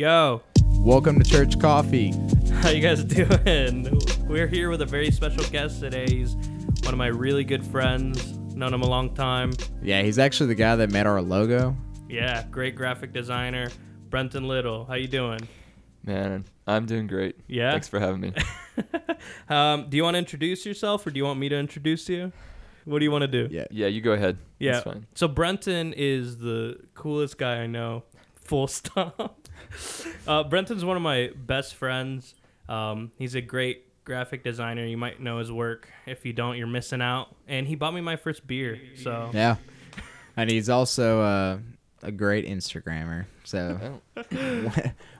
Yo, Welcome to Church Coffee. how you guys doing? We're here with a very special guest today. He's one of my really good friends. Known him a long time. Yeah, he's actually the guy that made our logo. Yeah, great graphic designer, Brenton Little. How you doing? Man, I'm doing great. Yeah. Thanks for having me. Um, do you want to introduce yourself, or do you want me to introduce you? What do you want to do? Yeah. yeah, you go ahead. Yeah. That's fine. So Brenton is the coolest guy I know. Full stop. uh, Brenton's one of my best friends. Um, he's a great graphic designer. You might know his work. If you don't, you're missing out. And he bought me my first beer. So Yeah. And he's also uh, a great Instagrammer. So Oh,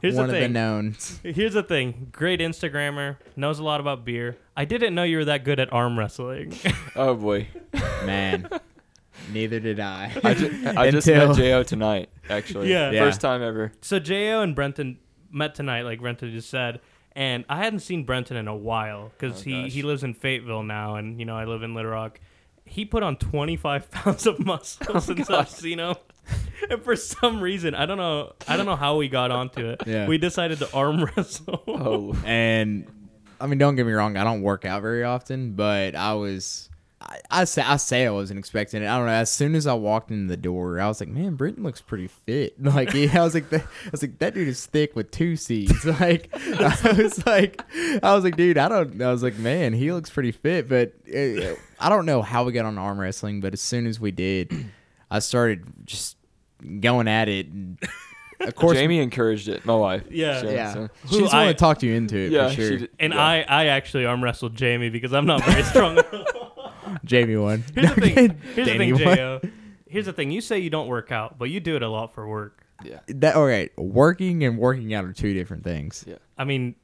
Here's one the of the knowns. here's the thing: great Instagrammer, knows a lot about beer. I didn't know you were that good at arm wrestling. oh boy. Man. Neither did I. I, ju- I just Until- met Jo tonight, actually. Yeah. Yeah. First time ever. so Jo and Brenton met tonight, like Brenton just said. And I hadn't seen Brenton in a while because Oh, he, gosh. he lives in Fayetteville now, and you know I live in Little Rock. He put on 25 pounds of muscle Oh, since God. I've seen him, and for some reason I don't know I don't know how we got onto it. Yeah. We decided to arm wrestle. Oh, And I mean, don't get me wrong, I don't work out very often, but I was. I, I say I say I wasn't expecting it. I don't know. As soon as I walked in the door, I was like, "Man, Brenton looks pretty fit." Like, yeah, I was like, that, "I was like, that dude is thick with two C's." Like, I was like, I was like, "Dude, I don't." I was like, "Man, he looks pretty fit." But uh, I don't know how we got on arm wrestling, but as soon as we did, I started just going at it. And of course, Jamie encouraged it. My wife. Yeah. So- yeah, so- she's Who the one I- talked you into it yeah. for sure. And yeah. I, I actually arm wrestled Jamie because I'm not very strong. Jamie won. Here's the thing. Here's the thing. Jo. Here's the thing. You say you don't work out, but you do it a lot for work. Yeah. That all right. Working and working out are two different things. Yeah. I mean,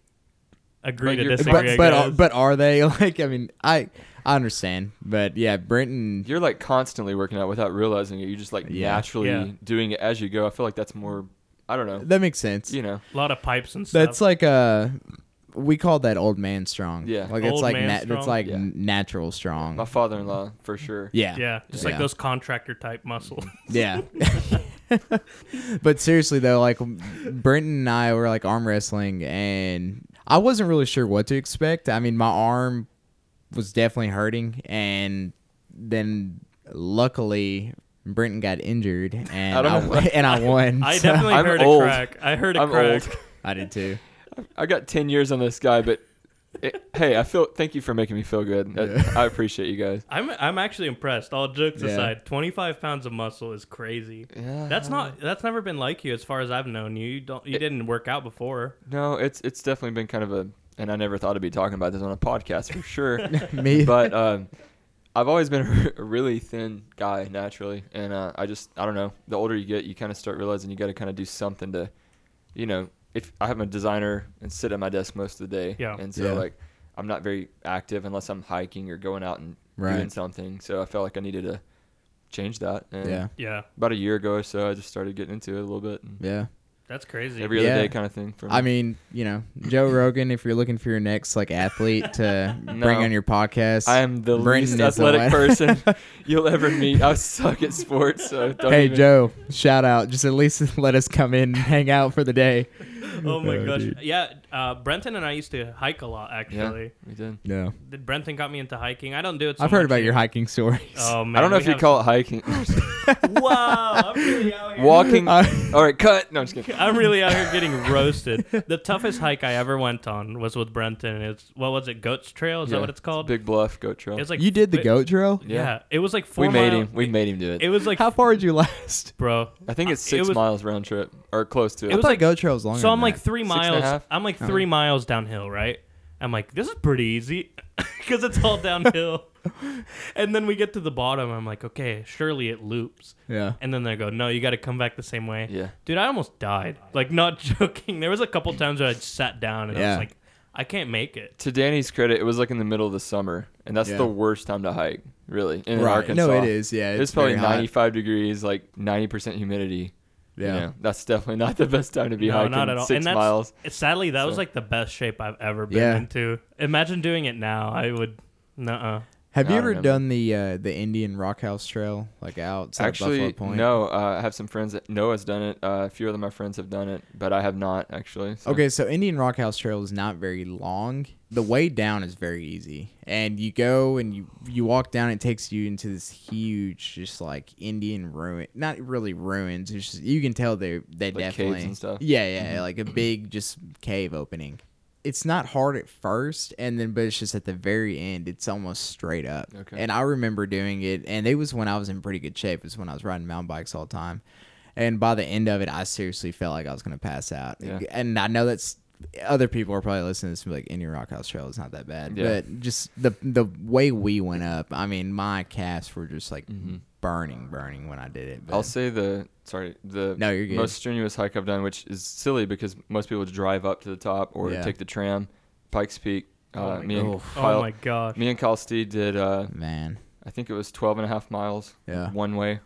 agree But to disagree. But but are, but are they like? I mean, I I understand, but yeah, Brenton. You're like constantly working out without realizing it. You're just like Yeah. naturally Yeah. doing it as you go. I feel like that's more, I don't know. That makes sense. You know. a lot of pipes and stuff. That's like uh we call that old man strong. Yeah. like it's Old like man na- strong? it's like Yeah. natural strong. My father in law, for sure. yeah, yeah, just Yeah. like those contractor type muscles. yeah. but seriously though, like Brenton and I were like arm wrestling, and I wasn't really sure what to expect. I mean, my arm was definitely hurting, and then luckily Brenton got injured, and I I, don't and I won. I so- definitely I'm heard old. a crack. I heard a I'm crack. old. I did too. I got 10 years on this guy, but it, hey, I feel, thank you for making me feel good. I- Yeah. I appreciate you guys. I'm I'm actually impressed. All jokes Yeah. aside, 25 pounds of muscle is crazy. Yeah. That's not that's never been like you as far as I've known you. You don't you didn't work out before. No, it's it's definitely been kind of a, and I never thought I'd be talking about this on a podcast for sure. Me, but um, I've always been a really thin guy naturally, and uh, I just I don't know. The older you get, you kind of start realizing you got to kind of do something to, you know, if I have a designer and sit at my desk most of the day, Yeah. and so Yeah. like I'm not very active unless I'm hiking or going out and doing something. So I felt like I needed to change that. And Yeah, Yeah, About a year ago or so, I just started getting into it a little bit. And yeah. that's crazy. Every other Yeah. day kind of thing. For me. I mean, you know, Joe Rogan. If you're looking for your next like athlete to bring on your podcast, I am the Brendan least is the athletic person you'll ever meet. I suck at sports, so don't hey even- Joe, shout out. Just at least let us come in and hang out for the day. Oh my Oh, gosh. dude. Yeah, uh, Brenton and I used to hike a lot Yeah, actually. we did. No, Did Brenton got me into hiking. I don't do it. So I've heard much about your hiking stories. Oh man, I don't know we if you have- call it hiking. wow, I'm really out here. Walking. I- All right, cut. No, I'm just kidding. I'm really out here getting roasted. The toughest hike I ever went on was with Brenton. It's what was it? Goats Trail? Is that what it's called? Big Bluff Goat Trail. It was like you did the it- goat trail. Yeah. Yeah. it was like four we made mile- him. We made him do it. It was like How far did you last? bro. I think it's it six was- miles round trip or close to it. It was like- goat trail was longer. So I'm like three Six and a miles. half? I'm like three miles downhill, right? I'm like, this is pretty easy because it's all downhill. and then we get to the bottom. I'm like, okay, surely it loops. yeah. And then they go, no, you got to come back the same way. yeah. Dude, I almost died. Like, not joking. There was a couple times where I sat down and I Yeah. was like, I can't make it. To Danny's credit, it was like in the middle of the summer, and that's Yeah. the worst time to hike, really, in right. Arkansas. No, it is. Yeah, It's, it's, probably very hot. 95 degrees, like 90% humidity. Yeah. You know, that's definitely not the best time to be No, hiking not at all. six And that's- miles. Sadly, that was like the best shape I've ever been Yeah. into. Imagine doing it now. I would, nuh-uh. Have you ever remember. done the uh, the Indian Rock House Trail like outside Actually, Buffalo Point? no. Uh, I have some friends that Noah's done it. Uh, a few other my friends have done it, but I have not actually. so- Okay, so Indian Rock House Trail is not very long. The way down is very easy, and you go and you you walk down. It takes you into this huge, just like Indian ruin. Not really ruins. It's just you can tell they they Like caves and stuff? Yeah, yeah, like a big just cave opening. It's not hard at first, and then but it's just at the very end. It's almost straight up. Okay. And I remember doing it, and it was when I was in pretty good shape. It was when I was riding mountain bikes all the time. And by the end of it, I seriously felt like I was gonna pass out. Yeah. And I know that's other people are probably listening to this and be like Indian Rock House Trail is not that bad. Yeah. But just the the way we went up, I mean, my calves were just like Mhm. burning, burning when I did it. I'll say the sorry the No, you're good. most strenuous hike I've done, which is silly because most people drive up to the top or Yeah. take the tram, Pikes Peak. Oh Uh, my me and God. Kyle, oh my gosh. me and Kyle Steed did. Uh, man. I think it was 12 and a half miles Yeah. one way.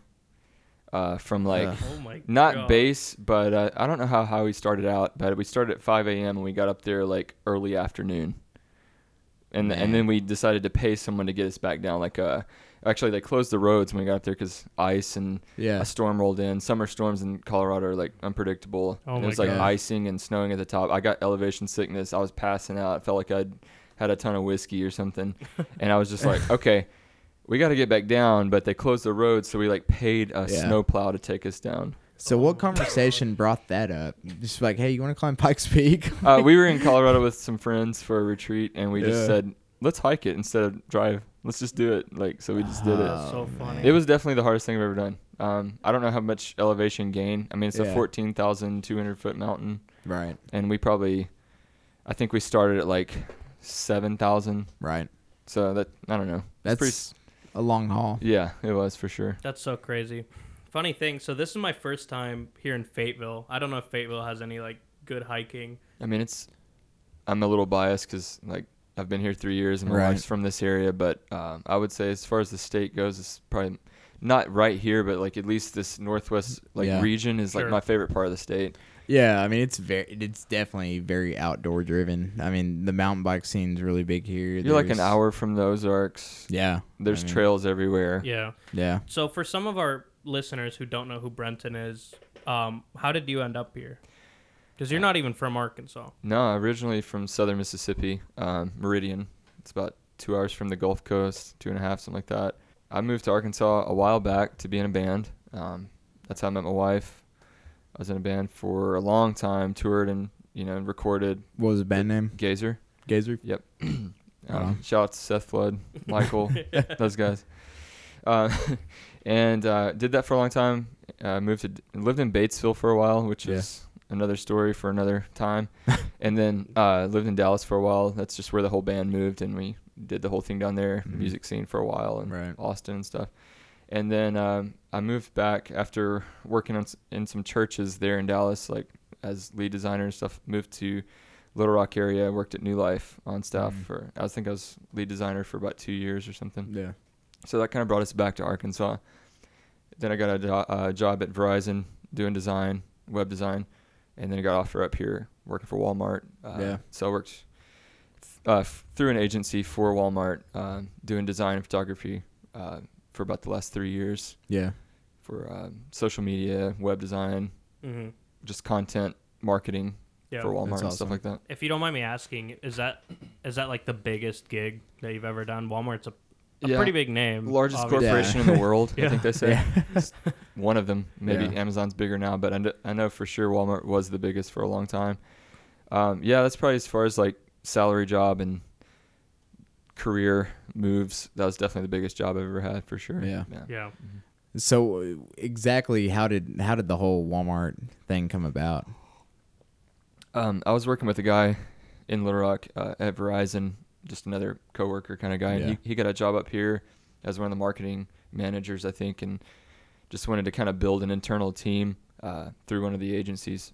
Uh, from like Ugh. oh my not God. base, but uh, I don't know how how we started out, but we started at 5 a.m. and we got up there like early afternoon. And Man. and then we decided to pay someone to get us back down. Like uh, actually they closed the roads when we got up there because ice and Yeah. a storm rolled in. Summer storms in Colorado are like unpredictable. Oh and my it was like icing and snowing at the top. I got elevation sickness. I was passing out. It felt like I'd had a ton of whiskey or something. and I was just like, okay, we got to get back down. But they closed the road, so we like paid a Yeah. snowplow to take us down. So what conversation brought that up? Just like, hey, you want to climb Pikes Peak? Uh, we were in Colorado with some friends for a retreat, and we Yeah. just said, let's hike it instead of drive. Let's just do it. Like so, we just did it. So Oh, funny. It was definitely the hardest thing I've ever done. Um, I don't know how much elevation gain. I mean, it's Yeah. a 14,200 foot mountain, right, and we probably, I think we started at like 7,000. right. So that I don't know. It's That's pretty, a long haul. yeah, it was for sure. That's so crazy. Funny thing. So this is my first time here in Fayetteville. I don't know if Fayetteville has any like good hiking. I mean, it's. I'm a little biased because like I've been here three years and my Right. wife's from this area, but um, I would say as far as the state goes, it's probably not right here, but like at least this northwest like Yeah. region is like my favorite part of the state. Yeah, I mean it's very, it's definitely very outdoor driven. I mean the mountain bike scene's really big here. You're like an hour from the Ozarks. Yeah, There's I mean, trails everywhere. Yeah. Yeah, So for some of our listeners who don't know who Brenton is, um, how did you end up here? Because you're not even from Arkansas. No, originally from southern Mississippi, um, Meridian. It's about two hours from the Gulf Coast, two and a half, something like that. I moved to Arkansas a while back to be in a band. Um, that's how I met my wife. I was in a band for a long time, toured and you know recorded. what was the band name? Gazer. Gazer. Yep. um, Uh-huh. Shout out to Seth Flood, Michael, those guys. Uh, and uh, did that for a long time. Uh, moved to lived in Batesville for a while, which Yeah. is another story for another time. and then uh, lived in Dallas for a while. That's just where the whole band moved, and we did the whole thing down there, Mhm. music scene for a while, and Right. Austin and stuff. And then um, I moved back after working on s- in some churches there in Dallas, like as lead designer and stuff. Moved to Little Rock area. Worked at New Life on staff Mhm. for. I think I was lead designer for about two years or something. Yeah. So that kind of brought us back to Arkansas. Then I got a jo- uh, job at Verizon doing design, web design, and then I got offer up here working for Walmart. Uh, Yeah. So I worked uh, f- through an agency for Walmart um, doing design and photography uh, for about the last three years Yeah. for um, social media, web design, hmm just content marketing Yeah. for Walmart That's and stuff like that. If you don't mind me asking, is that is that like the biggest gig that you've ever done? Walmart's a, a Yeah. pretty big name. Largest obviously. corporation Yeah. in the world, I think they say. Yeah. one of them. Maybe Yeah. Amazon's bigger now, but I kn- I know for sure Walmart was the biggest for a long time. Um, yeah, that's probably as far as like salary job and career moves. That was definitely the biggest job I've ever had for sure. Yeah. Yeah. So uh, exactly how did how did the whole Walmart thing come about? Um, I was working with a guy in Little Rock uh, at Verizon, just another coworker kind of guy, Yeah. he, he got a job up here as one of the marketing managers, I think, and just wanted to kind of build an internal team uh, through one of the agencies,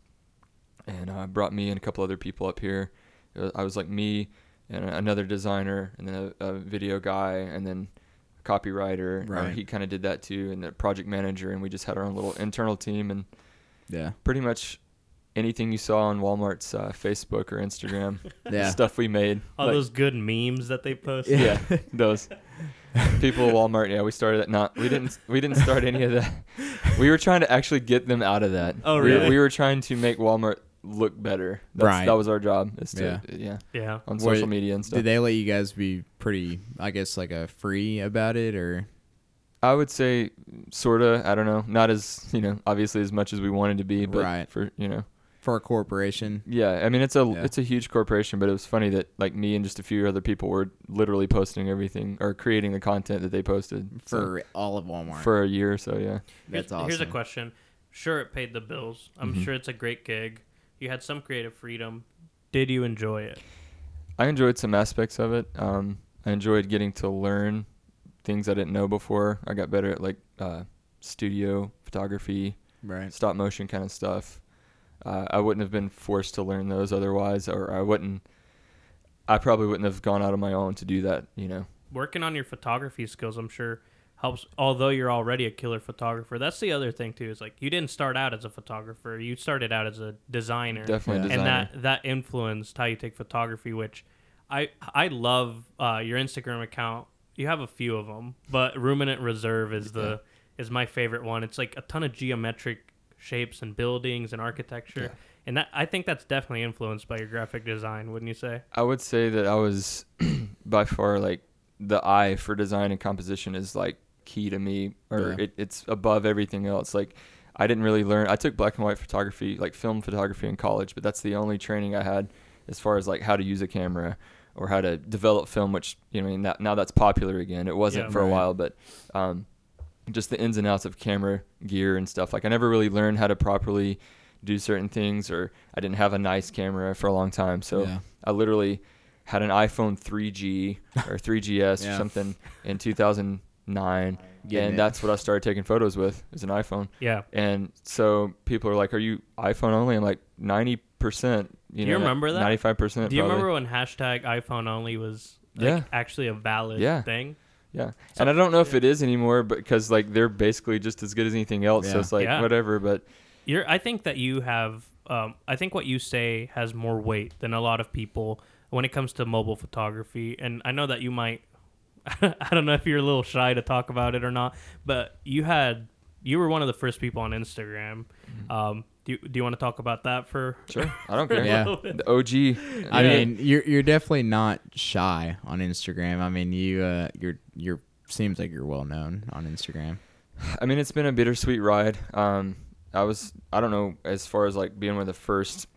and uh, brought me and a couple other people up here. Was- I was like me and another designer, and then a, a video guy, and then a copywriter. Right. he kind of did that too, and a project manager, and we just had our own little internal team, and Yeah. pretty much anything you saw on Walmart's uh, Facebook or Instagram, Yeah. stuff we made. All like- those good memes that they post. yeah, those. people at Walmart. Yeah, we started that. Not we didn't we didn't start any of that. We were trying to actually get them out of that. Oh, We were- really? We were trying to make Walmart look better. That's, Right. That was our job. Is to yeah, Yeah. on Wait, social media and stuff. Did they let you guys be pretty, I guess, like a free about it, or I would say sorta. I don't know. Not as you know, obviously as much as we wanted to be, but Right. for you know, for a corporation? yeah. I mean, it's a Yeah. it's a huge corporation, but it was funny that like me and just a few other people were literally posting everything or creating the content that they posted So, For all of Walmart. for a year or so. Yeah. That's here's, Here's a question. Sure, it paid the bills. I'm Mhm. sure it's a great gig. You had some creative freedom. Did you enjoy it? I enjoyed some aspects of it. Um, I enjoyed getting to learn things I didn't know before. I got better at like uh, studio photography, right. stop motion kind of stuff. Uh, I wouldn't have been forced to learn those otherwise, or I wouldn't. I probably wouldn't have gone out on my own to do that. You know. Working on your photography skills, I'm sure helps. Although you're already a killer photographer, that's the other thing too. Is like you didn't start out as a photographer. You started out as a designer. Definitely Yeah. a and designer. that that influenced how you take photography which i i love uh, your instagram account you have a few of them but ruminant reserve is the is my favorite one it's like a ton of geometric shapes and buildings and architecture Yeah. and that i think that's definitely influenced by your graphic design wouldn't you say I would say that I was by far like the eye for design and composition is like key to me, or Yeah. it, it's above everything else. Like I didn't really learn. I took black and white photography, like film photography in college, but that's the only training I had as far as like how to use a camera or how to develop film. Which you know, I now that's popular again. It wasn't Yeah. for a while, but um, just the ins and outs of camera gear and stuff. Like I never really learned how to properly do certain things, or I didn't have a nice camera for a long time. So Yeah. I literally had an iPhone 3G or 3GS or something in 2009, Getting and it. that's what I started taking photos with is an iPhone. yeah And so people are like, "Are you iPhone only?" I'm like, 90 percent. You Do you know, remember that? 95 percent. do you remember when hashtag iphone only was like, Yeah. actually a valid Yeah. thing Yeah, and I don't know if it is anymore, because like they're basically just as good as anything else. So it's like Yeah. whatever. But You're. I think that you have. Um, I think what you say has more weight than a lot of people when it comes to mobile photography. And I know that you might. I don't know if you're a little shy to talk about it or not, but you had. You were one of the first people on Instagram. Um, do you, do you want to talk about that for? sure, I don't care. Yeah. The OG. I mean, you're you're definitely not shy on Instagram. I mean, you uh, you're you're seems like you're well known on Instagram. I mean, it's been a bittersweet ride. Um, I was, I don't know, as far as like being one of the first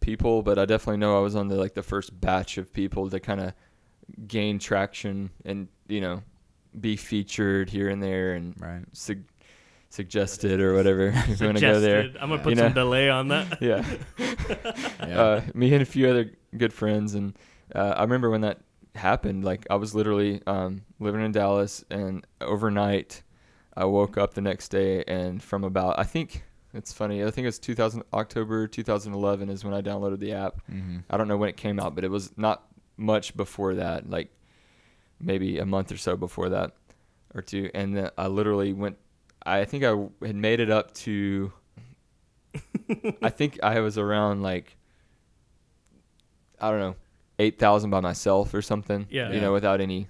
people, but I definitely know I was on the like the first batch of people to kind of gain traction and you know be featured here and there and Right. sug- suggested or whatever if you want to go there. Suggested. I'm gonna Yeah. put You some know. delay on that. Yeah. Yeah. uh, me and a few other good friends, and uh, I remember when that happened. Like I was literally um, living in Dallas, and overnight, I woke up the next day, and from about I think it's funny. I think it was 2000 October 2011 is when I downloaded the app. mm-hmm. I don't know when it came out, but it was not much before that. Like maybe a month or so before that, or two. And then I literally went. I think I had made it up to. I think I was around like. I don't know, eight thousand by myself or something. Yeah. You Yeah. know, without any.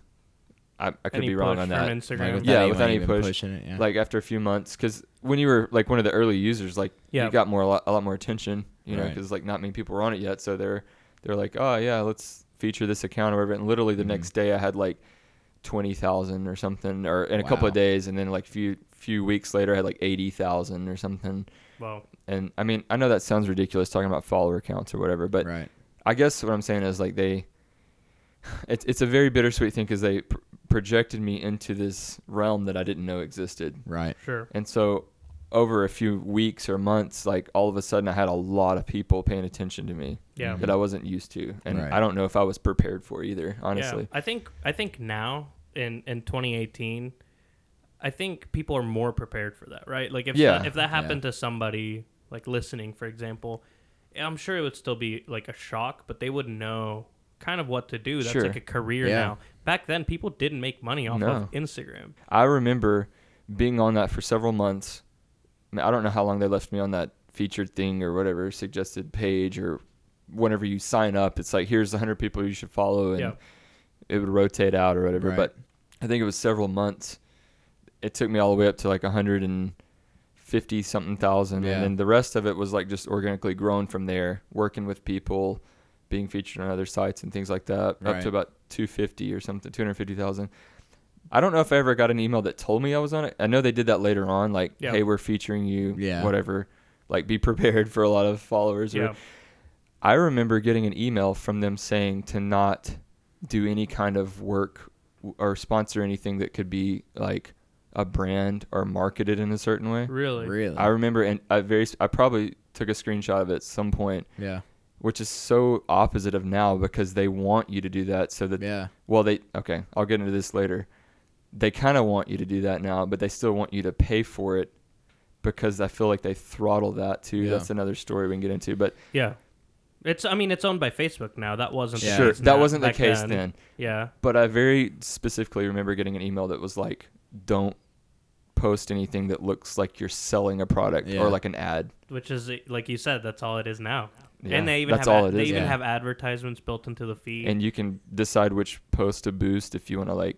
I, I could Any be wrong push on from that. Instagram. Like, Yeah, anyone without any push. pushing it. Yeah. Like after a few months, because when you were like one of the early users, like Yeah. you got more a lot, a lot more attention, you know, Right. because like not many people were on it yet, so they're they're like, oh yeah, let's feature this account or whatever. And literally the Mhm. next day, I had like twenty thousand or something, or in a couple of days, and then like a few few weeks later, I had like eighty thousand or something. Well, And I mean, I know that sounds ridiculous talking about follower counts or whatever, but right. I guess what I'm saying is like they, it's it's a very bittersweet thing because they pr- projected me into this realm that I didn't know existed. Right. sure. And so over a few weeks or months, like all of a sudden I had a lot of people paying attention to me Yeah. that I wasn't used to. And Right. I don't know if I was prepared for either, honestly. Yeah, I think I think now in in 2018, I think people are more prepared for that, right? Like if Yeah. that, if that happened to somebody like listening, for example, I'm sure it would still be like a shock, but they would know kind of what to do. That's Sure. like a career Yeah. now. Back then, people didn't make money off No. of Instagram. I remember being on that for several months. I, mean, I don't know how long they left me on that featured thing or whatever, suggested page or whenever you sign up, it's like, here's the 100 people you should follow and Yeah. it would rotate out or whatever. Right. But I think it was several months. It took me all the way up to like 150 something thousand, Yeah. and then the rest of it was like just organically grown from there, working with people, being featured on other sites and things like that, up to about 250 or something, 250,000. I don't know if I ever got an email that told me I was on it. I know they did that later on, like, Yeah. hey, we're featuring you, Yeah. whatever. Like, be prepared for a lot of followers. or- Yeah. I remember getting an email from them saying to not do any kind of work or sponsor anything that could be like a brand or marketed in a certain way. Really? Really? I remember, and I very, I probably took a screenshot of it at some point, yeah. which is so opposite of now because they want you to do that so that, Yeah. well, they, okay, I'll get into this later. They kind of want you to do that now, but they still want you to pay for it because I feel like they throttle that too. Yeah. That's another story we can get into, but Yeah. It's. I mean, it's owned by Facebook now. That wasn't. Yeah. The sure, that now- wasn't the back case then. Yeah. But I very specifically remember getting an email that was like, "Don't post anything that looks like you're selling a product Yeah. or like an ad." Which is like you said, that's all it is now. Yeah, and they even that's have all ad- it they is. even yeah. have advertisements built into the feed. And you can decide which post to boost if you want to like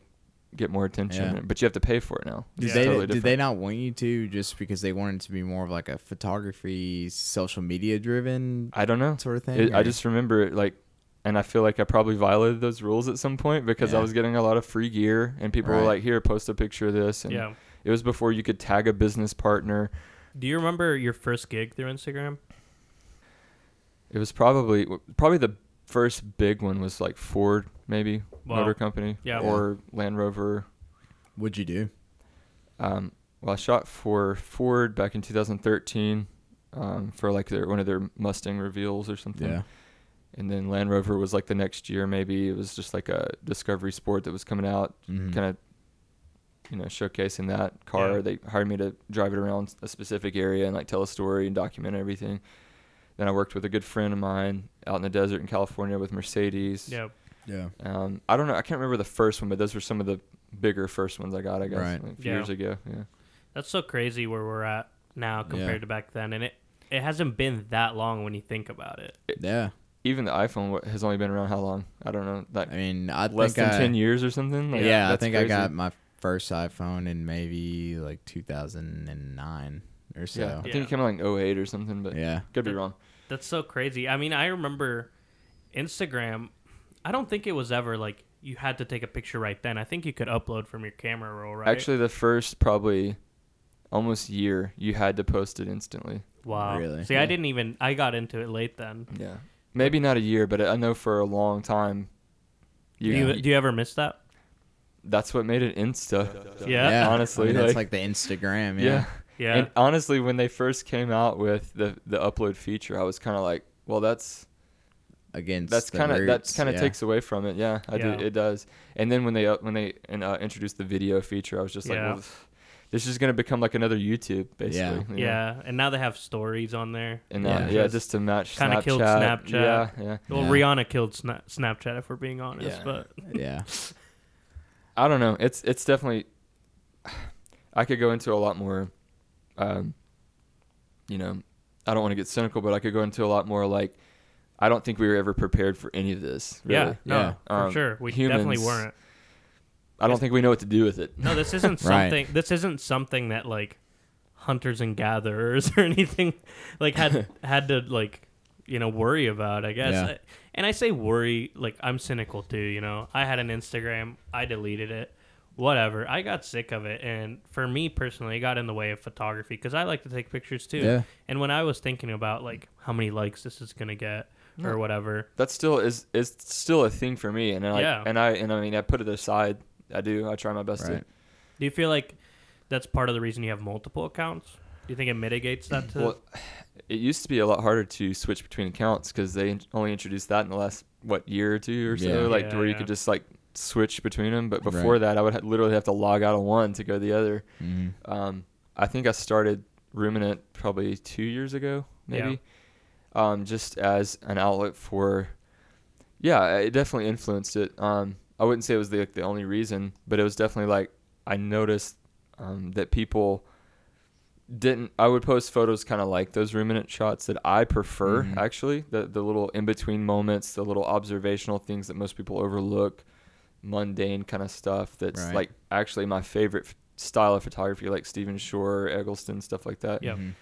get more attention, Yeah. but you have to pay for it now. Did Yeah. they Totally did they different. not want you to just because they wanted it to be more of like a photography, social media driven I don't know. sort of thing? It, I or- just remember it like, and I feel like I probably violated those rules at some point because I Yeah. was getting a lot of free gear, and people were Right. like, "Here, post a picture of this." And yeah. It was before you could tag a business partner. Do you remember your first gig through Instagram? It was probably probably the first big one was like Ford, maybe Wow. Motor Company, Yeah. or Land Rover. What'd you do? Um, well, I shot for Ford back in 2013 um, for like their one of their Mustang reveals or something. Yeah. And then Land Rover was like the next year, maybe it was just like a Discovery Sport that was coming out, Mhm. kind of, you know, showcasing that car. Yeah. They hired me to drive it around a specific area and like tell a story and document everything. Then I worked with a good friend of mine out in the desert in California with Mercedes. Yeah. Yeah. Um, I don't know. I can't remember the first one, but those were some of the bigger first ones I got. I guess Right. like a few Yeah. years ago. Yeah. That's so crazy where we're at now compared Yeah. to back then, and it it hasn't been that long when you think about it. Yeah. Even the iPhone has only been around how long? I don't know. Like I mean, I less think than I, ten years or something. Like, Yeah, I that's think I got my first iPhone in maybe like 2009 or so. Yeah, I Yeah. think it came out like 08 or something, but Yeah. could be wrong. That's so crazy. I mean, I remember Instagram. I don't think it was ever like you had to take a picture right then. I think you could upload from your camera roll, right? Actually, the first probably almost year, you had to post it instantly. wow. Really? See, I didn't even. I got into it late then. Yeah, maybe not a year, but I know for a long time. You, Do you, do you ever miss that? That's what made it Insta. Yeah. honestly, I mean, that's like- like the Instagram. Yeah. Yeah. Yeah. And honestly, when they first came out with the the upload feature, I was kind of like, well, that's Against that's kind of that kind of yeah. takes away from it. Yeah, I Yeah. do. It does. And then when they up- when they and, uh, introduced the video feature, I was just like, Yeah. well, this is gonna become like another YouTube, basically. you know? yeah. And now they have stories on there. And uh, Yeah. yeah, Just just to match kinda Snapchat. killed Snapchat. Yeah, yeah. Well, Yeah. Rihanna killed Sna- Snapchat, if we're being honest. Yeah. But Yeah. I don't know. It's it's definitely. I could go into a lot more. Um, you know, I don't want to get cynical, but I could go into a lot more like. I don't think we were ever prepared for any of this. Really. yeah, no, Yeah. for Um, sure, we definitely weren't. I don't think we know what to do with it. No, this isn't Right. something. This isn't something that like hunters and gatherers or anything like had had to like you know worry about. I guess. Yeah. And I say worry like I'm cynical too. You know, I had an Instagram, I deleted it. Whatever. I got sick of it, and for me personally, it got in the way of photography because I like to take pictures too. Yeah. And when I was thinking about like how many likes this is gonna get or whatever, That still is is still a thing for me, and I Yeah. and I and I mean I put it aside. I do. I try my best Right. to. do you feel like that's part of the reason you have multiple accounts? Do you think it mitigates that? To, Well, it used to be a lot harder to switch between accounts because they only introduced that in the last what year or two or so, Yeah. like Yeah, where you could just like switch between them. But before Right. that, I would ha- literally have to log out of one to go to the other. hmm Um, I think I started Ruminant probably two years ago, Yeah. maybe, um, just as an outlet for. Yeah, it definitely influenced it. Um, I wouldn't say it was the like, the only reason, but it was definitely like I noticed um, that people didn't. I would post photos kind of like those ruminant shots that I prefer. Mhm. Actually, the the little in between moments, the little observational things that most people overlook. mundane kind of stuff that's Right. like actually my favorite f- style of photography, like Stephen Shore, Eggleston, stuff like that. Yeah. Mhm.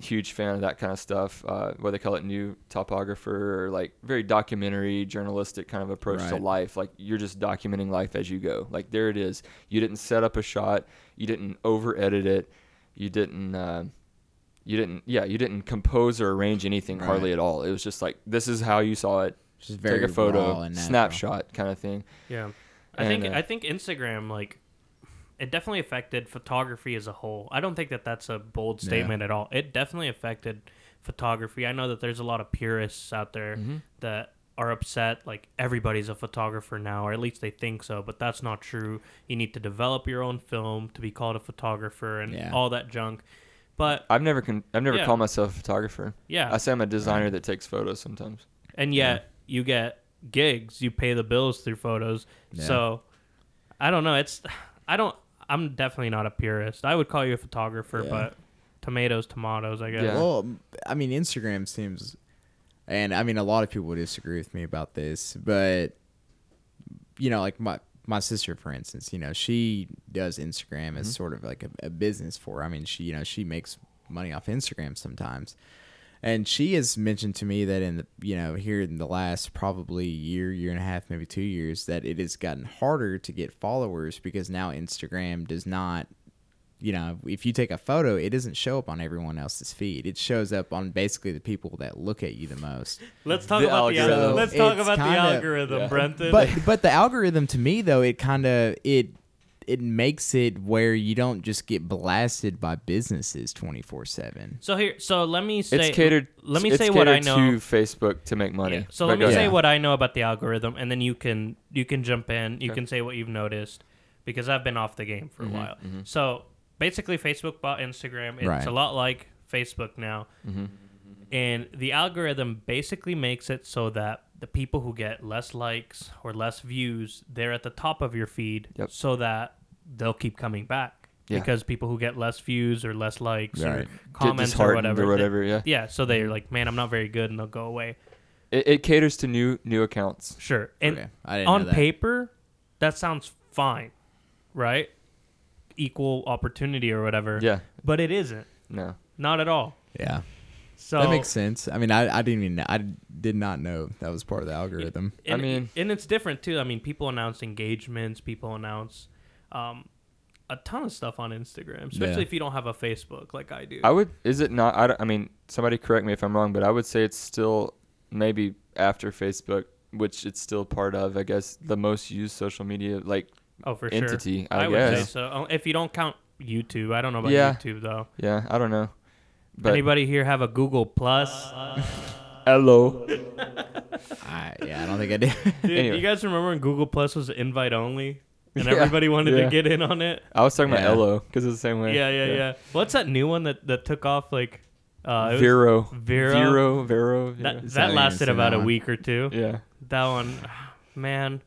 Huge fan of that kind of stuff. Uh, what they call it, new topographer, or like very documentary, journalistic kind of approach to life. Like you're just documenting life as you go. Like there it is. You didn't set up a shot. You didn't over edit it. You didn't. Uh, you didn't. Yeah, you didn't compose or arrange anything Right. hardly at all. It was just like this is how you saw it. Just very Take a photo, raw snapshot kind of thing. Yeah, I And, think uh, I think Instagram like it definitely affected photography as a whole. I don't think that that's a bold Yeah. statement at all. It definitely affected photography. I know that there's a lot of purists out there Mhm. that are upset like everybody's a photographer now or at least they think so but that's not true you need to develop your own film to be called a photographer and Yeah. all that junk but I've never con- I've never Yeah. called myself a photographer. yeah I say I'm a designer that takes photos sometimes. and yet you get gigs you pay the bills through photos Yeah. so i don't know it's i don't i'm definitely not a purist i would call you a photographer Yeah. but tomatoes tomatoes i guess Yeah. Well, I mean, Instagram seems, and I mean, a lot of people would disagree with me about this, but you know, like my my sister, for instance, you know, she does Instagram as Mhm. sort of like a, a business for. her. I mean, she you know she makes money off Instagram sometimes, and she has mentioned to me that in the you know here in the last probably year, year and a half, maybe two years, that it has gotten harder to get followers because now Instagram does not you know, if you take a photo, it doesn't show up on everyone else's feed. It shows up on basically the people that look at you the most. let's talk The about the algorithm. al- let's talk It's about kinda- algorithm Yeah. brenton But but the algorithm to me though, it kind of it it makes it where you don't just get blasted by businesses 24/7. so here so let me say it's catered. let me it's say what i know to Facebook to make money. Yeah. So But let me go say what I know about the algorithm, and then you can you can jump in. You Okay. can say what you've noticed, because I've been off the game for a Mhm, while. mhm. So basically, Facebook bought Instagram. It's Right. a lot like Facebook now, Mhm. and the algorithm basically makes it so that the people who get less likes or less views, they're at the top of your feed, Yep. so that they'll keep coming back. Yeah. Because people who get less views or less likes Right. or comments or whatever, or they- Yeah. yeah, so they're like, "Man, I'm not very good," and they'll go away. It, it caters to new new accounts. Sure, and Okay, on paper, that sounds fine, right? Equal opportunity or whatever. Yeah. But it isn't. No. Not at all. Yeah. So that makes sense. I mean, I, I didn't even I did not know that was part of the algorithm. I and, mean- and it's different too. I mean, people announce engagements. People announce um, a ton of stuff on Instagram, especially Yeah. if you don't have a Facebook like I do. I would. Is it not? I, don't- I mean, somebody correct me if I'm wrong, but I would say it's still maybe after Facebook, which it's still part of. I guess the most used social media like oh, for entity. sure. I, would say so. Uh, If you don't count YouTube, I don't know about Yeah. YouTube though. Yeah. I don't know. But Anybody here have a Google Plus? hello. I, yeah, I don't think I did. Dude, Anyway. you guys remember when Google Plus was invite only, and Yeah, everybody wanted yeah. to get in on it? I was talking Yeah. about Ello because it's the same way. Yeah, yeah, yeah, What's that new one that, that took off? Like, uh, it was- Vero. Vero. Vero. Vero. That yeah. Is that that- lasted yeah, about that a one. week or two. Yeah. That one, man,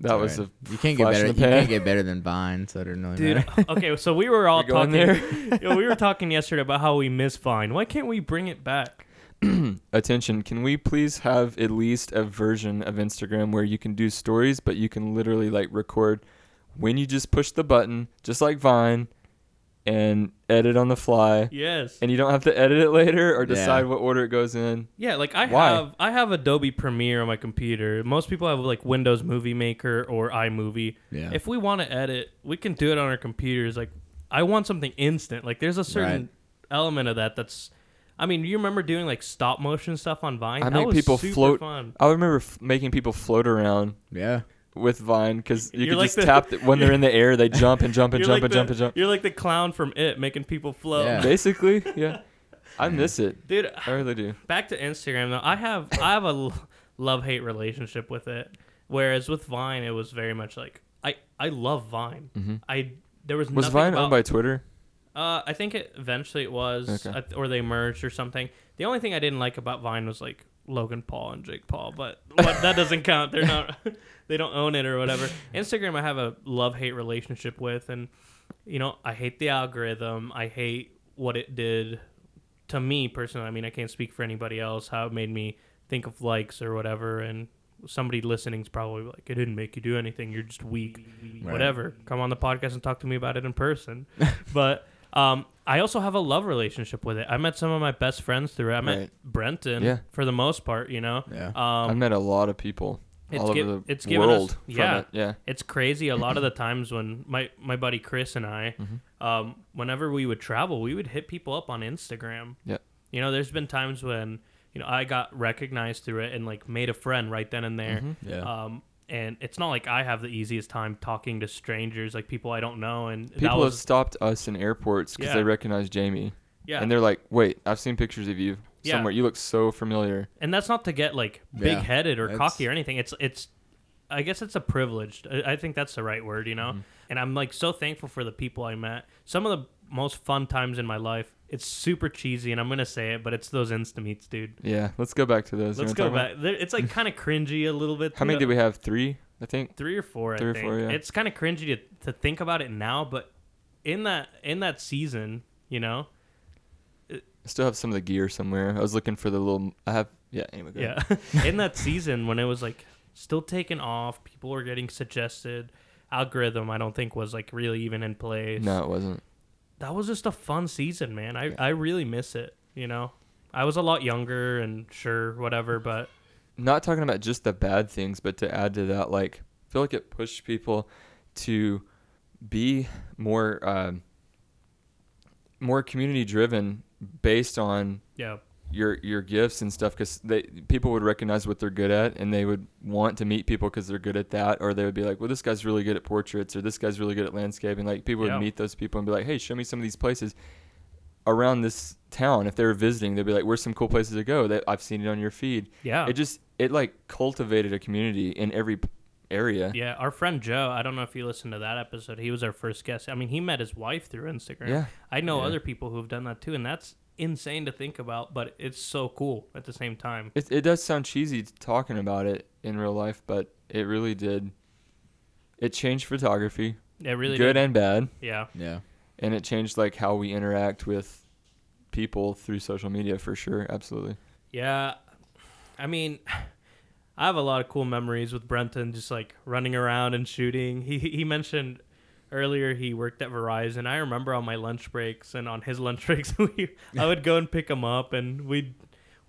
That was Alright. a you can't get flash in better. the You pan. can't get better than Vine, so it doesn't really dude. matter. okay, so we were all We're going talking. there. Yo, we were talking yesterday about how we miss Vine. Why can't we bring it back? attention. Can we please have at least a version of Instagram where you can do stories, but you can literally like record when you just push the button, just like Vine, and edit on the fly, Yes. and you don't have to edit it later or Yeah. decide what order it goes in. Yeah, like I Why? have I have Adobe Premiere on my computer. Most people have like Windows Movie Maker or iMovie. Yeah. If we want to edit, we can do it on our computers. Like I want something instant. Like there's a certain Right. element of that that's I mean, you remember doing like stop motion stuff on Vine? I that make was people super float- fun. I remember f- making people float around yeah. With Vine because you You're could like just the- tap the, when they're in the air, they jump and jump and You're jump like and the, jump and jump. You're like the clown from It, making people float. Yeah. Basically, yeah. I miss it. Dude, I really do. back to Instagram though. I have I have a love hate relationship with it. Whereas with Vine, it was very much like I I love Vine. hmm I there was Was nothing Vine about, owned by Twitter? Uh, I think it eventually it was, Okay. I th- or they merged or something. The only thing I didn't like about Vine was like Logan Paul and Jake Paul, but what, that doesn't count. They're not, they don't own it or whatever. Instagram, I have a love hate relationship with, and you know, I hate the algorithm. I hate what it did to me personally. I mean, I can't speak for anybody else. How it made me think of likes or whatever, and somebody listening is probably like, it didn't make you do anything. You're just weak. Right. Whatever. Come on the podcast and talk to me about it in person. but um, I also have a love relationship with it. I met some of my best friends through it. I met Right. Brenton Yeah. for the most part. You know. Yeah. Um, met a lot of people it's all over the it's given us- world. from yeah. it. yeah. it's crazy. A lot of the times when my my buddy Chris and I, Mhm. um, whenever we would travel, we would hit people up on Instagram. Yeah. You know, there's been times when you know I got recognized through it and like made a friend right then and there. Mhm. Yeah. Um, and it's not like I have the easiest time talking to strangers, like people I don't know. And that People have stopped us in airports because Yeah. they recognize Jamie, yeah, and they're like, "Wait, I've seen pictures of you Yeah. somewhere. You look so familiar." and that's not to get like big headed or it's- cocky or anything. It's it's I guess it's a privilege. I I think that's the right word, you know. Mhm. And I'm like so thankful for the people I met. Some of the most fun times in my life. It's super cheesy, and I'm gonna say it, but it's those insta meets, dude. Yeah, let's go back to those. Let's go talk about- back. It's like kind of cringy a little bit. How many too. did we have? Three, I think. Three or four. Three I or think. four, yeah. It's kind of cringy to, to think about it now, but in that in that season, you know, I still have some of the gear somewhere. I was looking for the little. I have. Yeah. Anyway. Go. Yeah. In that season when it was like still taking off, people were getting suggested. Algorithm, I don't think was like really even in place. No, it wasn't. That was just a fun season, man. I, I really miss it, you know? I was a lot younger and sure, whatever, but Not talking about just the bad things, but to add to that, like, I feel like it pushed people to be more, um, more community driven based on yeah. your your gifts and stuff because they people would recognize what they're good at and they would want to meet people because they're good at that or they would be like well this guy's really good at portraits or this guy's really good at landscaping like people Yeah. would meet those people and be like hey show me some of these places around this town if they were visiting they'd be like where's some cool places to go that i've seen it on your feed Yeah. it just it like cultivated a community in every area yeah. Our friend Joe, I don't know if you listened to that episode. He was our first guest. I mean, he met his wife through Instagram. yeah I know Yeah. other people who've done that too, and that's insane to think about, but it's so cool at the same time. it, it does sound cheesy talking about it in real life but it really did it changed photography It really good did. and bad Yeah. yeah. and it changed like how we interact with people through social media for sure absolutely Yeah. I mean, I have a lot of cool memories with Brenton just like running around and shooting. He he mentioned earlier he worked at Verizon. I remember on my lunch breaks and on his lunch breaks we, I would go and pick him up and we'd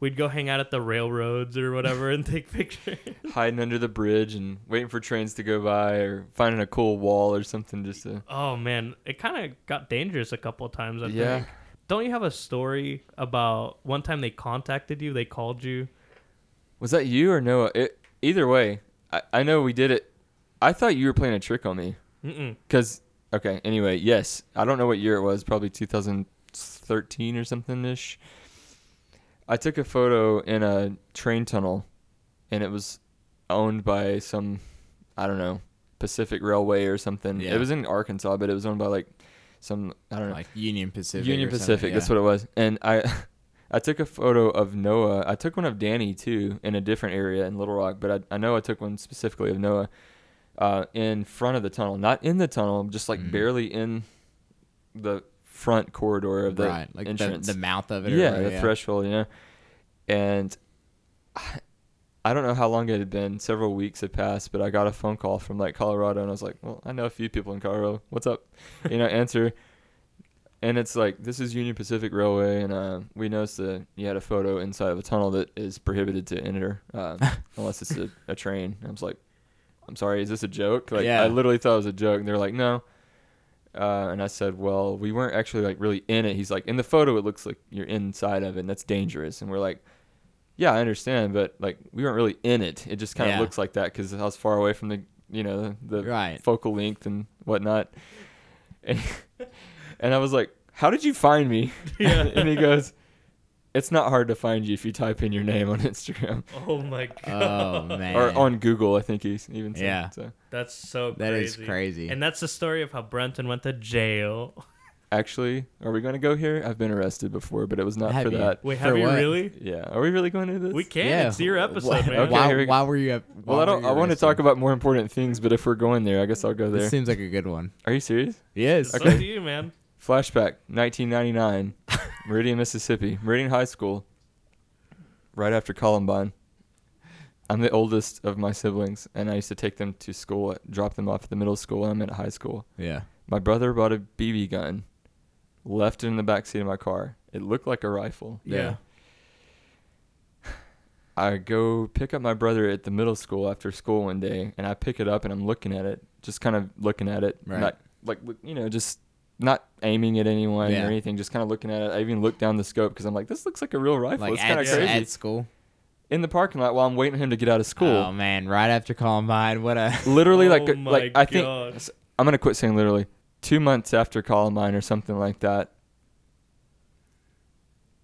we'd go hang out at the railroads or whatever and take pictures. hiding under the bridge and waiting for trains to go by or finding a cool wall or something just to Oh man, it kind of got dangerous a couple of times. I Yeah. think. Don't you have a story about one time they contacted you? They called you. Was that you or noah it, either way I, I know we did it i thought you were playing a trick on me Mm-mm. because okay anyway yes i don't know what year it was probably 2013 or something ish i took a photo in a train tunnel and it was owned by some i don't know pacific railway or something Yeah. it was in arkansas but it was owned by like some i don't know Like Union Pacific. Union Pacific. That's what it was. And I, I took a photo of Noah. I took one of Danny too in a different area in Little Rock, but I, I know I took one specifically of Noah, uh, in front of the tunnel, not in the tunnel, just like Mhm. barely in the front corridor of the right, like entrance. the mouth of it. or yeah, whatever, the threshold. You know, and. I, I don't know how long it had been. Several weeks had passed, but I got a phone call from like Colorado, and I was like, "Well, I know a few people in Colorado. What's up?" You know, answer, and it's like this is Union Pacific Railway, and uh, we noticed that you had a photo inside of a tunnel that is prohibited to enter uh, unless it's a, a train. I was like, "I'm sorry, is this a joke?" Like Yeah. I literally thought it was a joke, and they're like, "No." Uh, and I said, "Well, we weren't actually like really in it." He's like, "In the photo, it looks like you're inside of it, and that's dangerous." And we're like, "Yeah, I understand, but like we weren't really in it. It just kind of Yeah. looks like that because I was far away from the you know the Right. focal length and whatnot." And, and I was like, "How did you find me?" Yeah. and he goes, "It's not hard to find you if you type in your name on Instagram Oh my oh, god. Oh man. or on Google." I think he's even said. Yeah. So That's so That is crazy. crazy. And that's the story of how Brenton went to jail. actually, are we going to go here? I've been arrested before, but it was not Have for you? that. Wait, For have you what? really? Yeah. Are we really going to this? We can. yeah. It's your episode, Why, man. Okay, why, we why were you? At, Well, I don't. I want to talk about more important things, but if we're going there, I guess I'll go there. This seems like a good one. Are you serious? Yes. Okay. up to you, man. Flashback, 1999, Meridian, Mississippi, Meridian High School. Right after Columbine. I'm the oldest of my siblings, and I used to take them to school, drop them off at the middle school, and I'm at high school. Yeah. My brother bought a BB gun, left it in the back seat of my car. It looked like a rifle. Yeah. I go pick up my brother at the middle school after school one day, and I pick it up and I'm looking at it, just kind of looking at it, Right. not like you know, just not aiming at anyone Yeah. or anything, just kind of looking at it. I even looked down the scope because I'm like, this looks like a real rifle. Like it's kind at, of crazy. at school. in the parking lot while I'm waiting for him to get out of school. Oh man, right after Columbine, what a literally, Oh like, my like I think. I'm gonna quit saying literally. Two months after Columbine or something like that,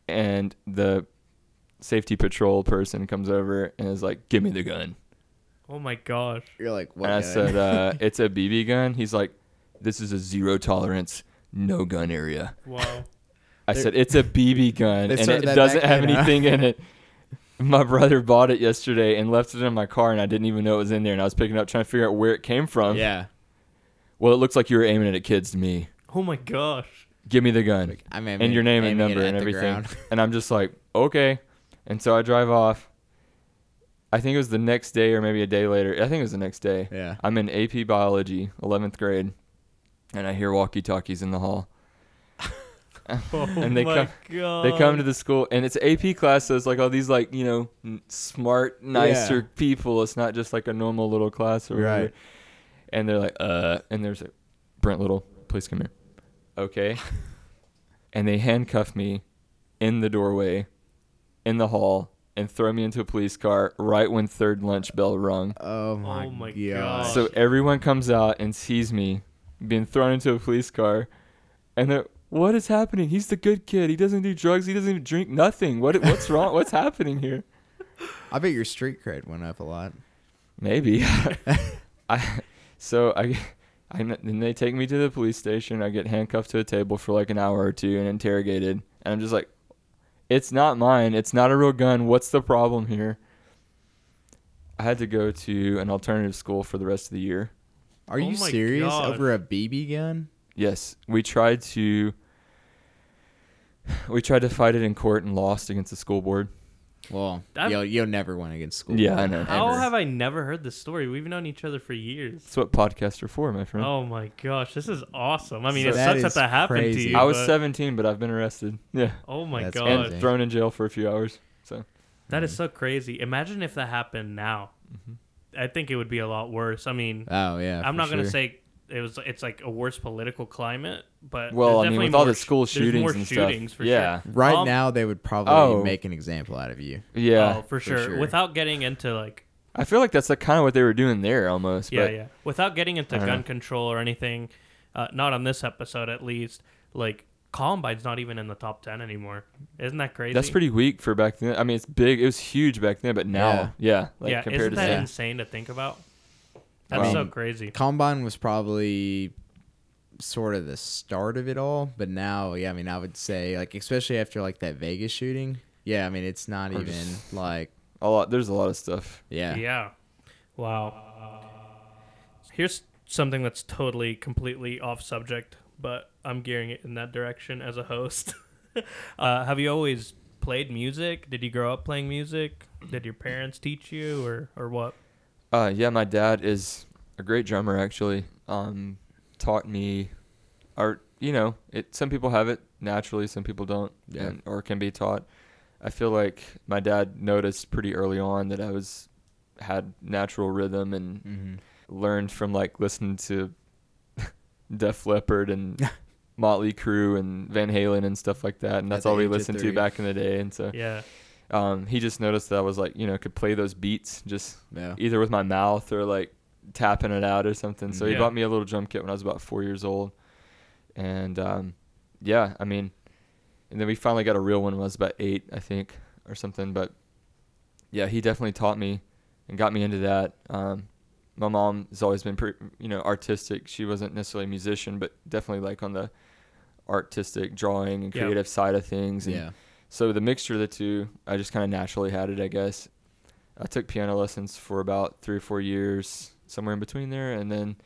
and the safety patrol person comes over and is like, "Give me the gun." Oh my gosh. you're like what and I gun? said, uh, "It's a BB gun." He's like, "This is a zero tolerance, no gun area." Wow. I They're- said, "It's a BB gun, and it doesn't have then, huh? anything in it." My brother bought it yesterday and left it in my car, and I didn't even know it was in there. And I was picking up, trying to figure out where it came from. yeah. Well, it looks like you were aiming it at kids to me. Oh my gosh. Give me the gun Like, I mean, and your name and number and everything. and I'm just like, okay. And so I drive off. I think it was the next day or maybe a day later. I think it was the next day. yeah. I'm in AP biology, 11th grade, and I hear walkie-talkies in the hall. Oh And they my come- god. They come to the school, and it's AP class, so it's like all these like you know n- smart, nicer Yeah. people. It's not just like a normal little class or whatever. Right. And they're like, uh, and there's like, Brent Little, please come here. Okay. and they handcuff me in the doorway, in the hall, and throw me into a police car right when third lunch bell rung. Oh my, Oh my god. So everyone comes out and sees me being thrown into a police car, and they're, "What is happening? He's the good kid. He doesn't do drugs. He doesn't even drink nothing. What? What's wrong? What's happening here?" I bet your street cred went up a lot. Maybe. I so I. I, then they take me to the police station. I get handcuffed to a table for like an hour or two and interrogated. And I'm just like, it's not mine. It's not a real gun. What's the problem here? I had to go to an alternative school for the rest of the year. Are Oh you serious? gosh. Over a BB gun? Yes, we tried to. We tried to fight it in court and lost against the school board. Well, That- you'll you'll never win against school. Yeah, board, I know. How ever. have I never heard this story? We've known each other for years. That's what podcasts are for, my friend. Oh my gosh, this is awesome. I mean, So it that sucks that is that happened crazy. to you. I was but- 17, but I've been arrested. Yeah, Oh my That's god, and thrown in jail for a few hours. So that is so crazy. Imagine if that happened now. Mm-hmm. I think it would be a lot worse. I mean, Oh yeah. I'm for not gonna say it was. It's like a worse political climate, but well, I mean, definitely with all the school shootings more and shootings stuff. for yeah, sure. Right Um, now, they would probably Oh. make an example out of you. yeah. oh, for, for sure. sure. Without getting into like I feel like that's like kind of what they were doing there almost. yeah, but yeah. Without getting into gun know. control or anything, uh, not on this episode at least. Like Columbine's not even in the top ten anymore. Isn't that crazy? That's pretty weak for back then. I mean, it's big. It was huge back then, but now, yeah, like yeah, compared isn't to that today. insane to think about? That's Wow. so crazy. Columbine was probably sort of the start of it all, but now, yeah, I mean, I would say like especially after like that Vegas shooting. Yeah, I mean, it's not even just- like a lot. There's a lot of stuff. yeah. Yeah. Wow. Here's something that's totally, completely off subject, but I'm gearing it in that direction as a host. uh, have you always played music? Did you grow up playing music? Did your parents teach you, or or what? Uh, yeah, my dad is a great drummer. Actually, um, taught me, or you know, it. Some people have it naturally, some people don't, Yeah. and, or can be taught. I feel like my dad noticed pretty early on that I was had natural rhythm and hmm learned from like listening to Def Leppard and Motley Crue and Van Halen and stuff like that, and that's all we listened to back in the day. And so, Yeah. um, he just noticed that I was like, you know, could play those beats just Yeah. either with my mouth or like tapping it out or something. So he Yeah. bought me a little drum kit when I was about four years old, and um, yeah, I mean, and then we finally got a real one when I was about eight, I think, or something. But yeah, he definitely taught me and got me into that. Um, my mom has always been pretty, you know, artistic. She wasn't necessarily a musician, but definitely like on the artistic drawing and Yeah. creative side of things. And Yeah. so the mixture of the two, I just kind of naturally had it, I guess. I took piano lessons for about three or four years, somewhere in between there, and then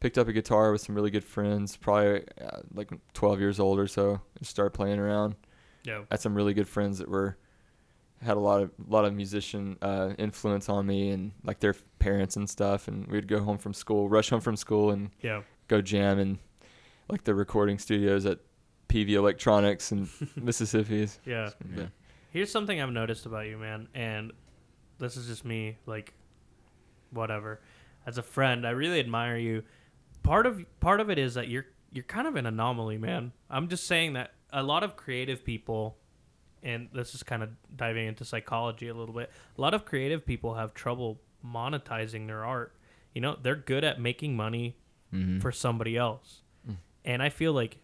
picked up a guitar with some really good friends, probably uh, like 12 years old or so, and started playing around. Yeah. Had some really good friends that were had a lot of lot of musician uh, influence on me and like their parents and stuff. And we'd go home from school, rush home from school, and Yeah. go jam in like the recording studios at Peavey Electronics and Mississippi's. Yeah. Yeah. Here's something I've noticed about you, man, and this is just me, like, whatever. As a friend, I really admire you. Part of part of it is that you're you're kind of an anomaly, man. I'm just saying that a lot of creative people, and this is kind of diving into psychology a little bit. A lot of creative people have trouble monetizing their art. You know, they're good at making money Mhm. for somebody else. And I feel like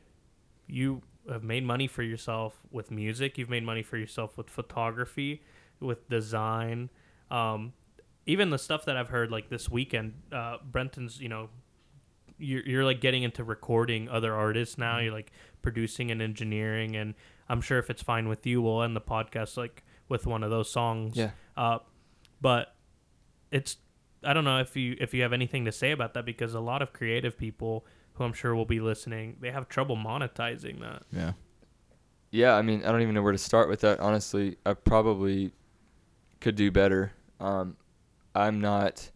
you have made money for yourself with music. You've made money for yourself with photography, with design. Um, even the stuff that I've heard like this weekend, uh, Brenton's, you know, you're, you're like getting into recording other artists now. You're like producing and engineering. And I'm sure if it's fine with you, we'll end the podcast like with one of those songs. Yeah. Uh, but it's I don't know if you if you have anything to say about that because a lot of creative people who I'm sure will be listening, they have trouble monetizing that. Yeah. Yeah, I mean, I don't even know where to start with that. Honestly, I probably could do better. Um, I'm not.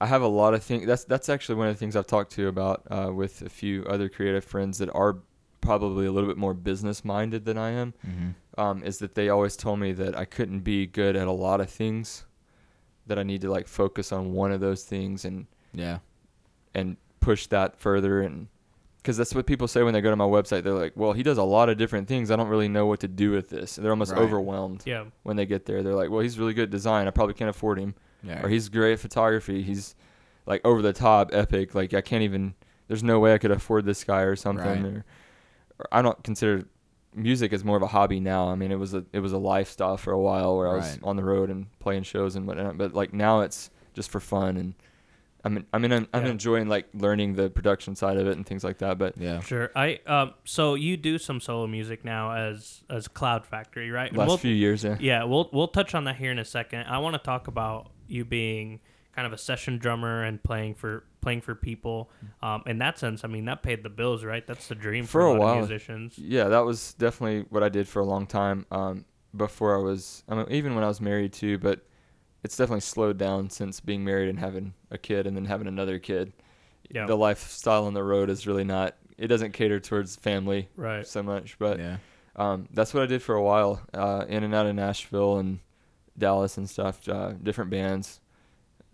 I have a lot of things. That's that's actually one of the things I've talked to about uh, with a few other creative friends that are probably a little bit more business minded than I am. Mm-hmm. Um, is that they always told me that I couldn't be good at a lot of things. That I need to like focus on one of those things and Yeah. and push that further and because that's what people say when they go to my website they're like well he does a lot of different things i don't really know what to do with this they're almost Right. overwhelmed Yeah. when they get there they're like well he's really good at design i probably can't afford him Yeah. or he's great at photography he's like over the top epic like i can't even there's no way i could afford this guy or something Right. or, or i don't consider music as more of a hobby now i mean it was a it was a lifestyle for a while where i was Right. on the road and playing shows and whatnot but like now it's just for fun and I mean, I mean, I'm, I'm Yeah. enjoying like learning the production side of it and things like that. But yeah. Sure. I um so you do some solo music now as as Cloud Factory, right? And last we'll- few years, yeah, Yeah, we'll we'll touch on that here in a second. I want to talk about you being kind of a session drummer and playing for playing for people. Um, in that sense, I mean that paid the bills, right? That's the dream for, For a, a lot while. of musicians. yeah, that was definitely what I did for a long time. Um, before I was, I mean, even when I was married too. But it's definitely slowed down since being married and having a kid and then having another kid. Yeah. The lifestyle on the road is really not. It doesn't cater towards family Right. so much. But yeah. um, that's what I did for a while, uh, in and out of Nashville and Dallas and stuff, uh, different bands.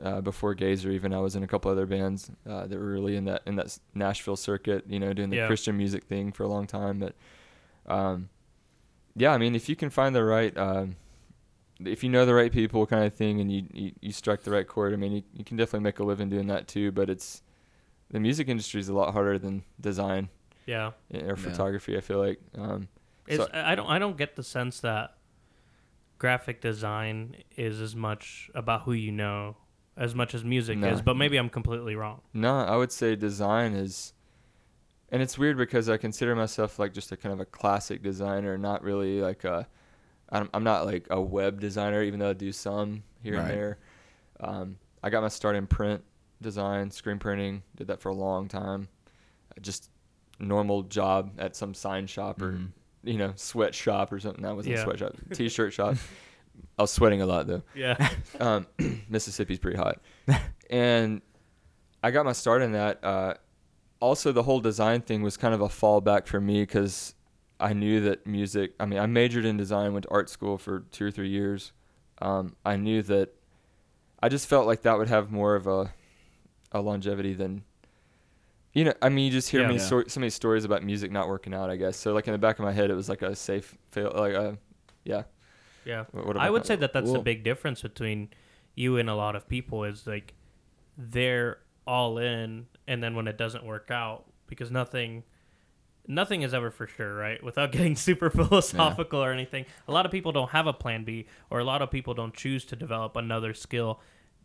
Uh, before Gazer, even I was in a couple other bands uh, that were really in that in that Nashville circuit, you know, doing the Yeah. Christian music thing for a long time. But um, yeah, I mean, if you can find the right, um, if you know the right people, kind of thing, and you you, you strike the right chord, I mean, you, you can definitely make a living doing that too. But it's the music industry is a lot harder than design Yeah. or Yeah. photography. I feel like. Um, It's, So- I don't I don't get the sense that graphic design is as much about who you know as much as music No. is, but maybe I'm completely wrong. No, I would say design is, and it's weird because I consider myself like just a kind of a classic designer, not really like a. I'm, I'm not like a web designer, even though I do some here Right. and there. Um, I got my start in print design, screen printing. Did that for a long time. Uh, Just normal job at some sign shop or Mhm. you know sweat shop or something. That wasn't Yeah. a sweatshop, t-shirt shop. I was sweating a lot though Yeah. um, Mississippi's pretty hot, and I got my start in that. Uh, also, the whole design thing was kind of a fallback for me because I knew that music. I mean, I majored in design, went to art school for two or three years. Um, I knew that I just felt like that would have more of a a longevity than. You know, I mean, you just hear Yeah. many Yeah. sto- so many stories about music not working out. I guess so. Like in the back of my head, it was like a safe fail. Like a, yeah. Yeah. What- what I would say that that's the big difference between you and a lot of people is like they're all in and then when it doesn't work out because nothing nothing is ever for sure, right? Without getting super philosophical or anything. A lot of people don't have a plan B or a lot of people don't choose to develop another skill.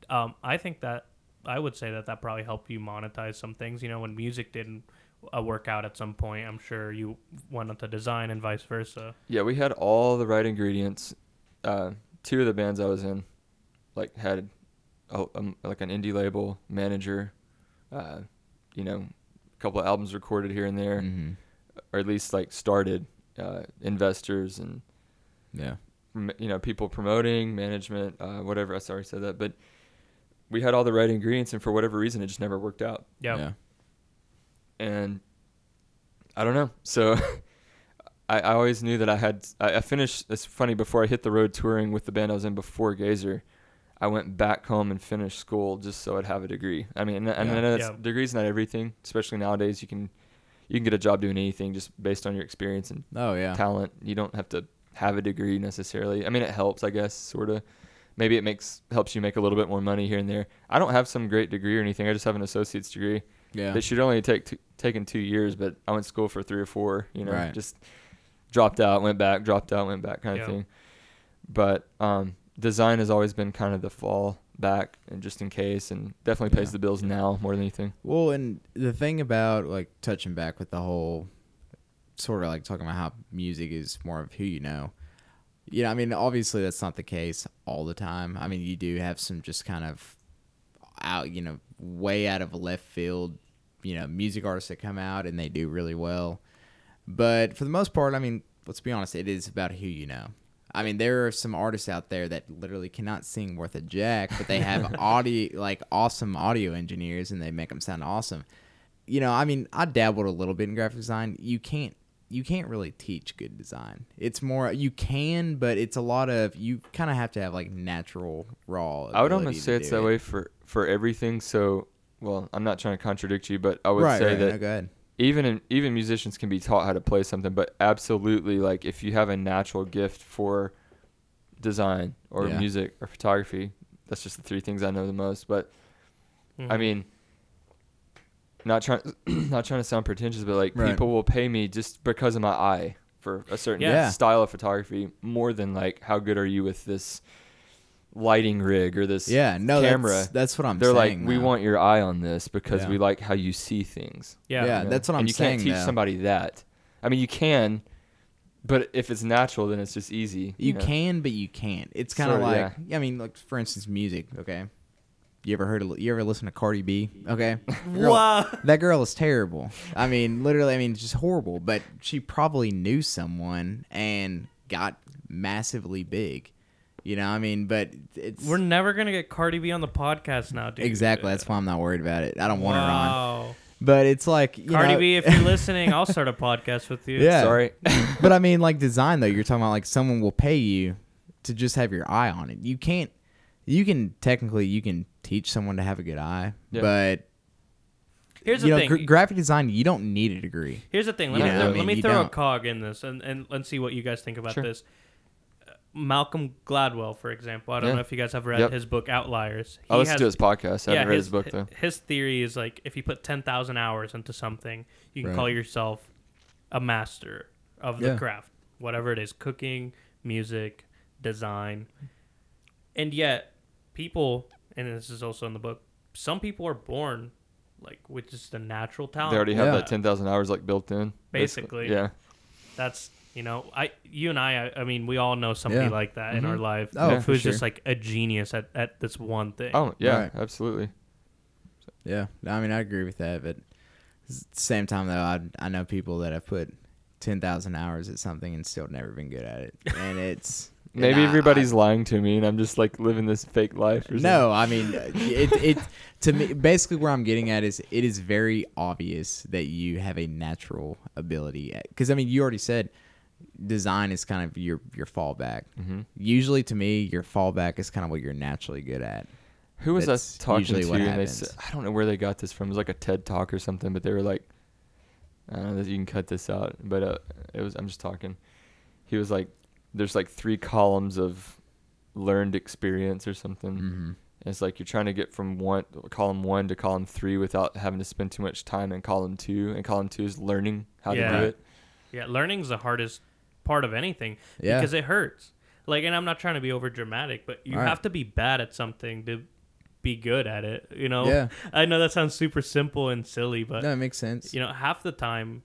Um, I think that I would say that that probably helped you monetize some things. You know, when music didn't uh, work out at some point, I'm sure you went into design and vice versa. Yeah, we had all the right ingredients. Uh, two of the bands I was in, like had, a, um, like an indie label manager, uh, you know, a couple of albums recorded here and there, Mhm. Or at least like started, uh, investors and Yeah. you know, people promoting, management, uh, whatever. I already said that, but we had all the right ingredients, and for whatever reason, it just never worked out. Yeah. yeah. And I don't know. So I, I always knew that I had. I, I finished. It's funny. Before I hit the road touring with the band I was in before Gazer, I went back home and finished school just so I'd have a degree. I mean, and, and Yeah. I know that's, Yeah. degrees not everything. Especially nowadays, you can you can get a job doing anything just based on your experience and Oh yeah. talent. You don't have to have a degree necessarily. I mean, it helps, I guess, sort of. Maybe it makes helps you make a little bit more money here and there. I don't have some great degree or anything. I just have an associate's degree. Yeah. They should only take two, taken two years, but I went to school for three or four. You know, Right. just dropped out, went back, dropped out, went back, kind of thing. But um, design has always been kind of the fall back, and just in case, and definitely pays Yeah. the bills now more than anything. Well, and the thing about like touching back with the whole sort of like talking about how music is more of who you know. Yeah, I mean, obviously that's not the case all the time. I mean, you do have some just kind of out, you know, way out of left field, you know, music artists that come out and they do really well. But for the most part, I mean, let's be honest, it is about who you know. I mean, there are some artists out there that literally cannot sing worth a jack, but they have audio, like awesome audio engineers, and they make them sound awesome. You know, I mean, I dabbled a little bit in graphic design. You can't, you can't really teach good design. It's more you can, but it's a lot of you kind of have to have like natural raw. I would almost say it's do that it. way for for everything. So, well, I'm not trying to contradict you, but I would right, say right, that no, go ahead. Even in, even musicians can be taught how to play something, but absolutely, like if you have a natural gift for design or Yeah. music or photography, that's just the three things I know the most. But I Mhm. mean, not trying not trying to sound pretentious, but like Right. people will pay me just because of my eye for a certain Yeah. style of photography more than like how good are you with this lighting rig or this Yeah, no, camera. That's, that's what I'm They're saying. like, we though. want your eye on this because Yeah. we like how you see things. yeah. yeah, you know? that's what I'm and you saying. can't teach though. somebody that. I mean, you can, but if it's natural, then it's just easy. You know? can, but you can't. It's kind of Sorta, like I mean, like for instance, music. Okay, you ever heard? Of, you ever listen to Cardi B? Okay, Girl, Wow. that girl is terrible. I mean, literally, I mean, it's just horrible. But she probably knew someone and got massively big. You know, I mean, but it's We're never gonna get Cardi B on the podcast now, dude. exactly. That's why I'm not worried about it. I don't want her on. Wow. But it's like you Cardi know- B, if you're listening, I'll start a podcast with you. Yeah. Sorry. but I mean, like design though, you're talking about like someone will pay you to just have your eye on it. You can't. You can technically you can teach someone to have a good eye, Yeah. but Here's the you know, thing. gra- graphic design you don't need a degree. Here's the thing. Let You me, know, let, I let mean, me you throw a don't. cog in this and, and let's see what you guys think about Sure. this. Malcolm Gladwell, for example. I don't Yeah. know if you guys have read Yep. his book Outliers. I He oh, listened has- to his podcast. I haven't read his, book though. His theory is like if you put 10,000 hours into something, you can Right. call yourself a master of the Yeah. craft, whatever it is cooking, music, design. And yet, people, and this is also in the book, some people are born like with just a natural talent. They already have Yeah. that ten thousand hours like built in. Basically. Yeah. That's you know, I you and I, I, I mean, we all know somebody Yeah. like that in our Mhm. life Oh, Yeah. for who's sure. just like a genius at, at this one thing. Oh yeah, Right. absolutely. Yeah, I mean I agree with that, but at the same time though, I I know people that have put ten thousand hours at something and still never been good at it, and it's Maybe and I- everybody's I- lying to me, and I'm just like living this fake life. Or No, I mean it. It to me basically where I'm getting at is it is very obvious that you have a natural ability because I mean you already said design is kind of your your fallback. hmm Usually to me your fallback is kind of what you're naturally good at. Who was That's I talking usually to? what And they said, I don't know where they got this from. It was like a TED talk or something, but they were like, I don't know you can cut this out, but uh, it was. I'm just talking. He was like, there's like three columns of learned experience or something. Mm-hmm. It's like you're trying to get from one column one to column three without having to spend too much time in column two. And column two is learning how Yeah. to do it. Yeah, learning's the hardest part of anything Yeah. because it hurts. Like, and I'm not trying to be over dramatic, but you Right. have to be bad at something to be good at it. You know, Yeah. I know that sounds super simple and silly, but No, makes sense. you know, half the time,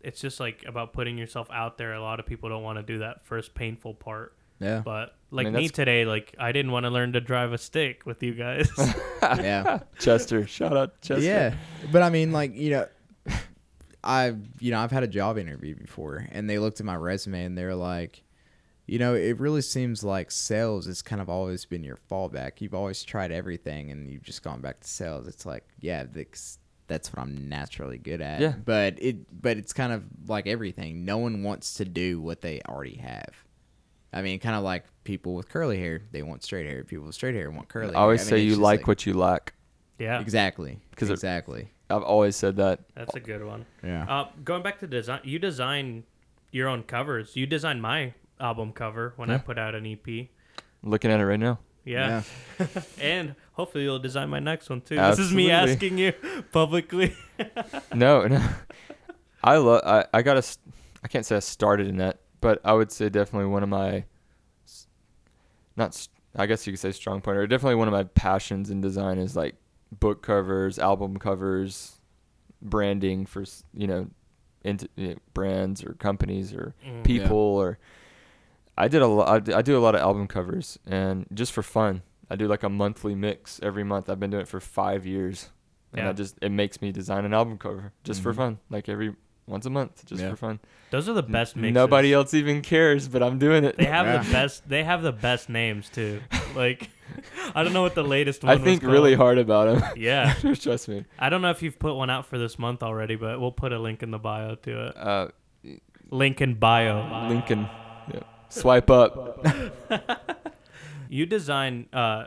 it's just like about putting yourself out there. A lot of people don't want to do that first painful part. yeah. But like mean, me today, like I didn't want to learn to drive a stick with you guys. yeah. Chester, shout out Chester. Yeah, but I mean, like you know, I you know I've had a job interview before, and they looked at my resume and they're like, You know, it really seems like sales has kind of always been your fallback. You've always tried everything and you've just gone back to sales. It's like, yeah, that's, that's what I'm naturally good at. Yeah. But it but it's kind of like everything. No one wants to do what they already have. I mean, kind of like people with curly hair, they want straight hair. People with straight hair want curly. I always hair. say mean, it's you just like, what you lack. Yeah, exactly 'Cause it- exactly. I've always said that. that's a good one. Yeah. Uh, going back to design, you design your own covers. You designed my album cover when I put out an EP. Looking at it right now. Yeah. and hopefully you'll design my next one too. This is me asking you publicly. No, no. I love. I I got to. I can't say I started in that, but I would say definitely one of my. s- Not. I guess you could say strong point, or definitely one of my passions in design is like book covers, album covers, branding for you know, into you know, brands or companies or Mm. people or. I did a lot. I d- I do a lot of album covers, and just for fun, I do like a monthly mix every month. I've been doing it for five years, and Yeah. I just it makes me design an album cover just for Mhm. fun, like every once a month, just Yeah. for fun. Those are the best mixes. Nobody else even cares, but I'm doing it. They have Yeah. the best. They have the best names too. Like, I don't know what the latest one. Is. I think really hard about him. Yeah, Trust me. I don't know if you've put one out for this month already, but we'll put a link in the bio to it. Uh, Link in bio. Lincoln, yeah. swipe up. You design uh,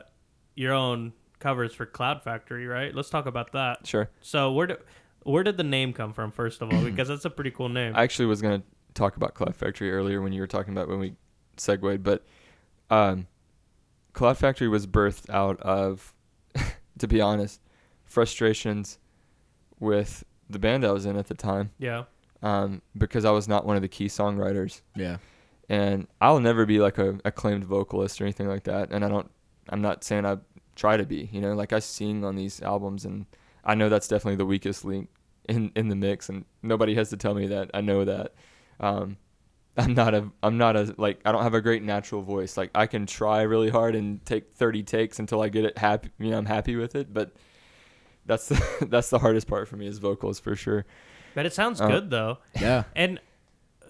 your own covers for Cloud Factory, right? Let's talk about that. Sure. So where did where did the name come from? First of all, because that's a pretty cool name. I actually was gonna talk about Cloud Factory earlier when you were talking about when we segued, but um, Cloud Factory was birthed out of, to be honest, frustrations with the band I was in at the time, yeah. um, because I was not one of the key songwriters, Yeah. and I'll never be like a acclaimed vocalist or anything like that, and I don't. I'm not saying I try to be, you know, like I sing on these albums, and I know that's definitely the weakest link in in the mix, and nobody has to tell me that. I know that. Um, I'm not a I'm not a like I don't have a great natural voice. Like I can try really hard and take 30 takes until I get it happy. You know, I'm happy with it, but that's the, that's the hardest part for me is vocals for sure. But it sounds Uh, good though. Yeah. And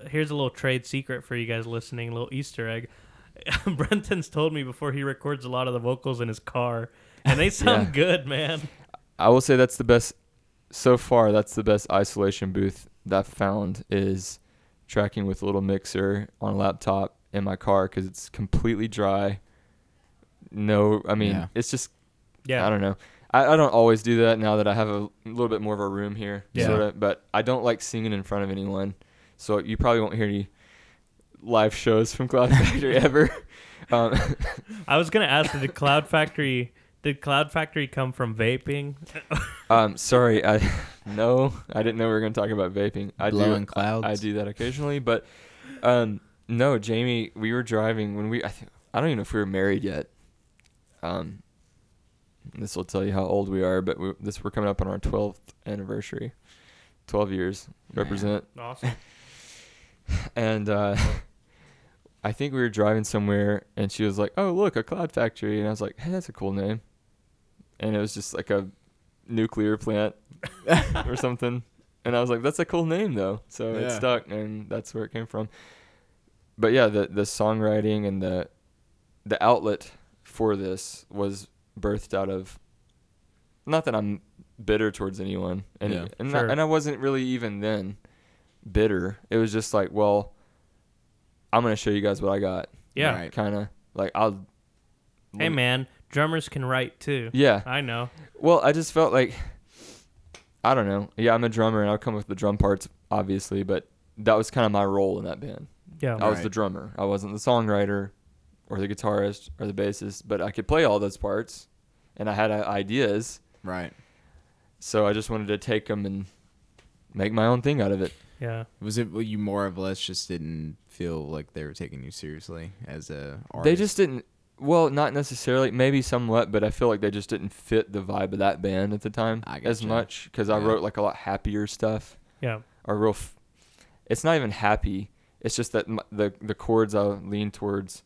here's a little trade secret for you guys listening, a little Easter egg. Brenton's told me before he records a lot of the vocals in his car, and they sound Yeah. good, man. I will say that's the best so far. That's the best isolation booth that I've found is tracking with a little mixer on a laptop in my car because it's completely dry. No, I mean Yeah. it's just Yeah. I don't know. I, I don't always do that now that I have a little bit more of a room here, Yeah. sorta. But I don't like singing in front of anyone, so you probably won't hear any live shows from Cloud Factory ever. Um, I was gonna ask, did Cloud Factory did Cloud Factory come from vaping? Um, sorry, I no, I didn't know we were gonna talk about vaping. I Blowing do, clouds. I, I do that occasionally, but um, no, Jamie, we were driving when we. I think I don't even know if we were married yet. Um, this will tell you how old we are, but we, this we're coming up on our twelfth anniversary, twelve years Man. represent, Awesome. and uh, I think we were driving somewhere, and she was like, "Oh, look, a cloud factory," and I was like, "Hey, that's a cool name," and it was just like a nuclear plant or something. And I was like, that's a cool name though. So it stuck and that's where it came from. But yeah, the the songwriting and the the outlet for this was birthed out of not that I'm bitter towards anyone and Yeah. and, Sure. I, and I wasn't really even then bitter. It was just like, well, I'm going to show you guys what I got. Yeah. Right. Kind of like I'll Hey man, drummers can write too. Yeah. I know. Well, I just felt like I don't know. Yeah, I'm a drummer and I'll come with the drum parts obviously, but that was kind of my role in that band. Yeah. I was the drummer. I wasn't the songwriter or the guitarist or the bassist, but I could play all those parts and I had uh, ideas. Right. So I just wanted to take them and make my own thing out of it. Yeah. Was it you more or less just didn't feel like they were taking you seriously as a artist? They just didn't well, not necessarily, maybe somewhat, but I feel like they just didn't fit the vibe of that band at the time I as gotcha. much cuz I Yeah. wrote like a lot happier stuff. Yeah. are real. F- it's not even happy. It's just that m- the the chords I lean towards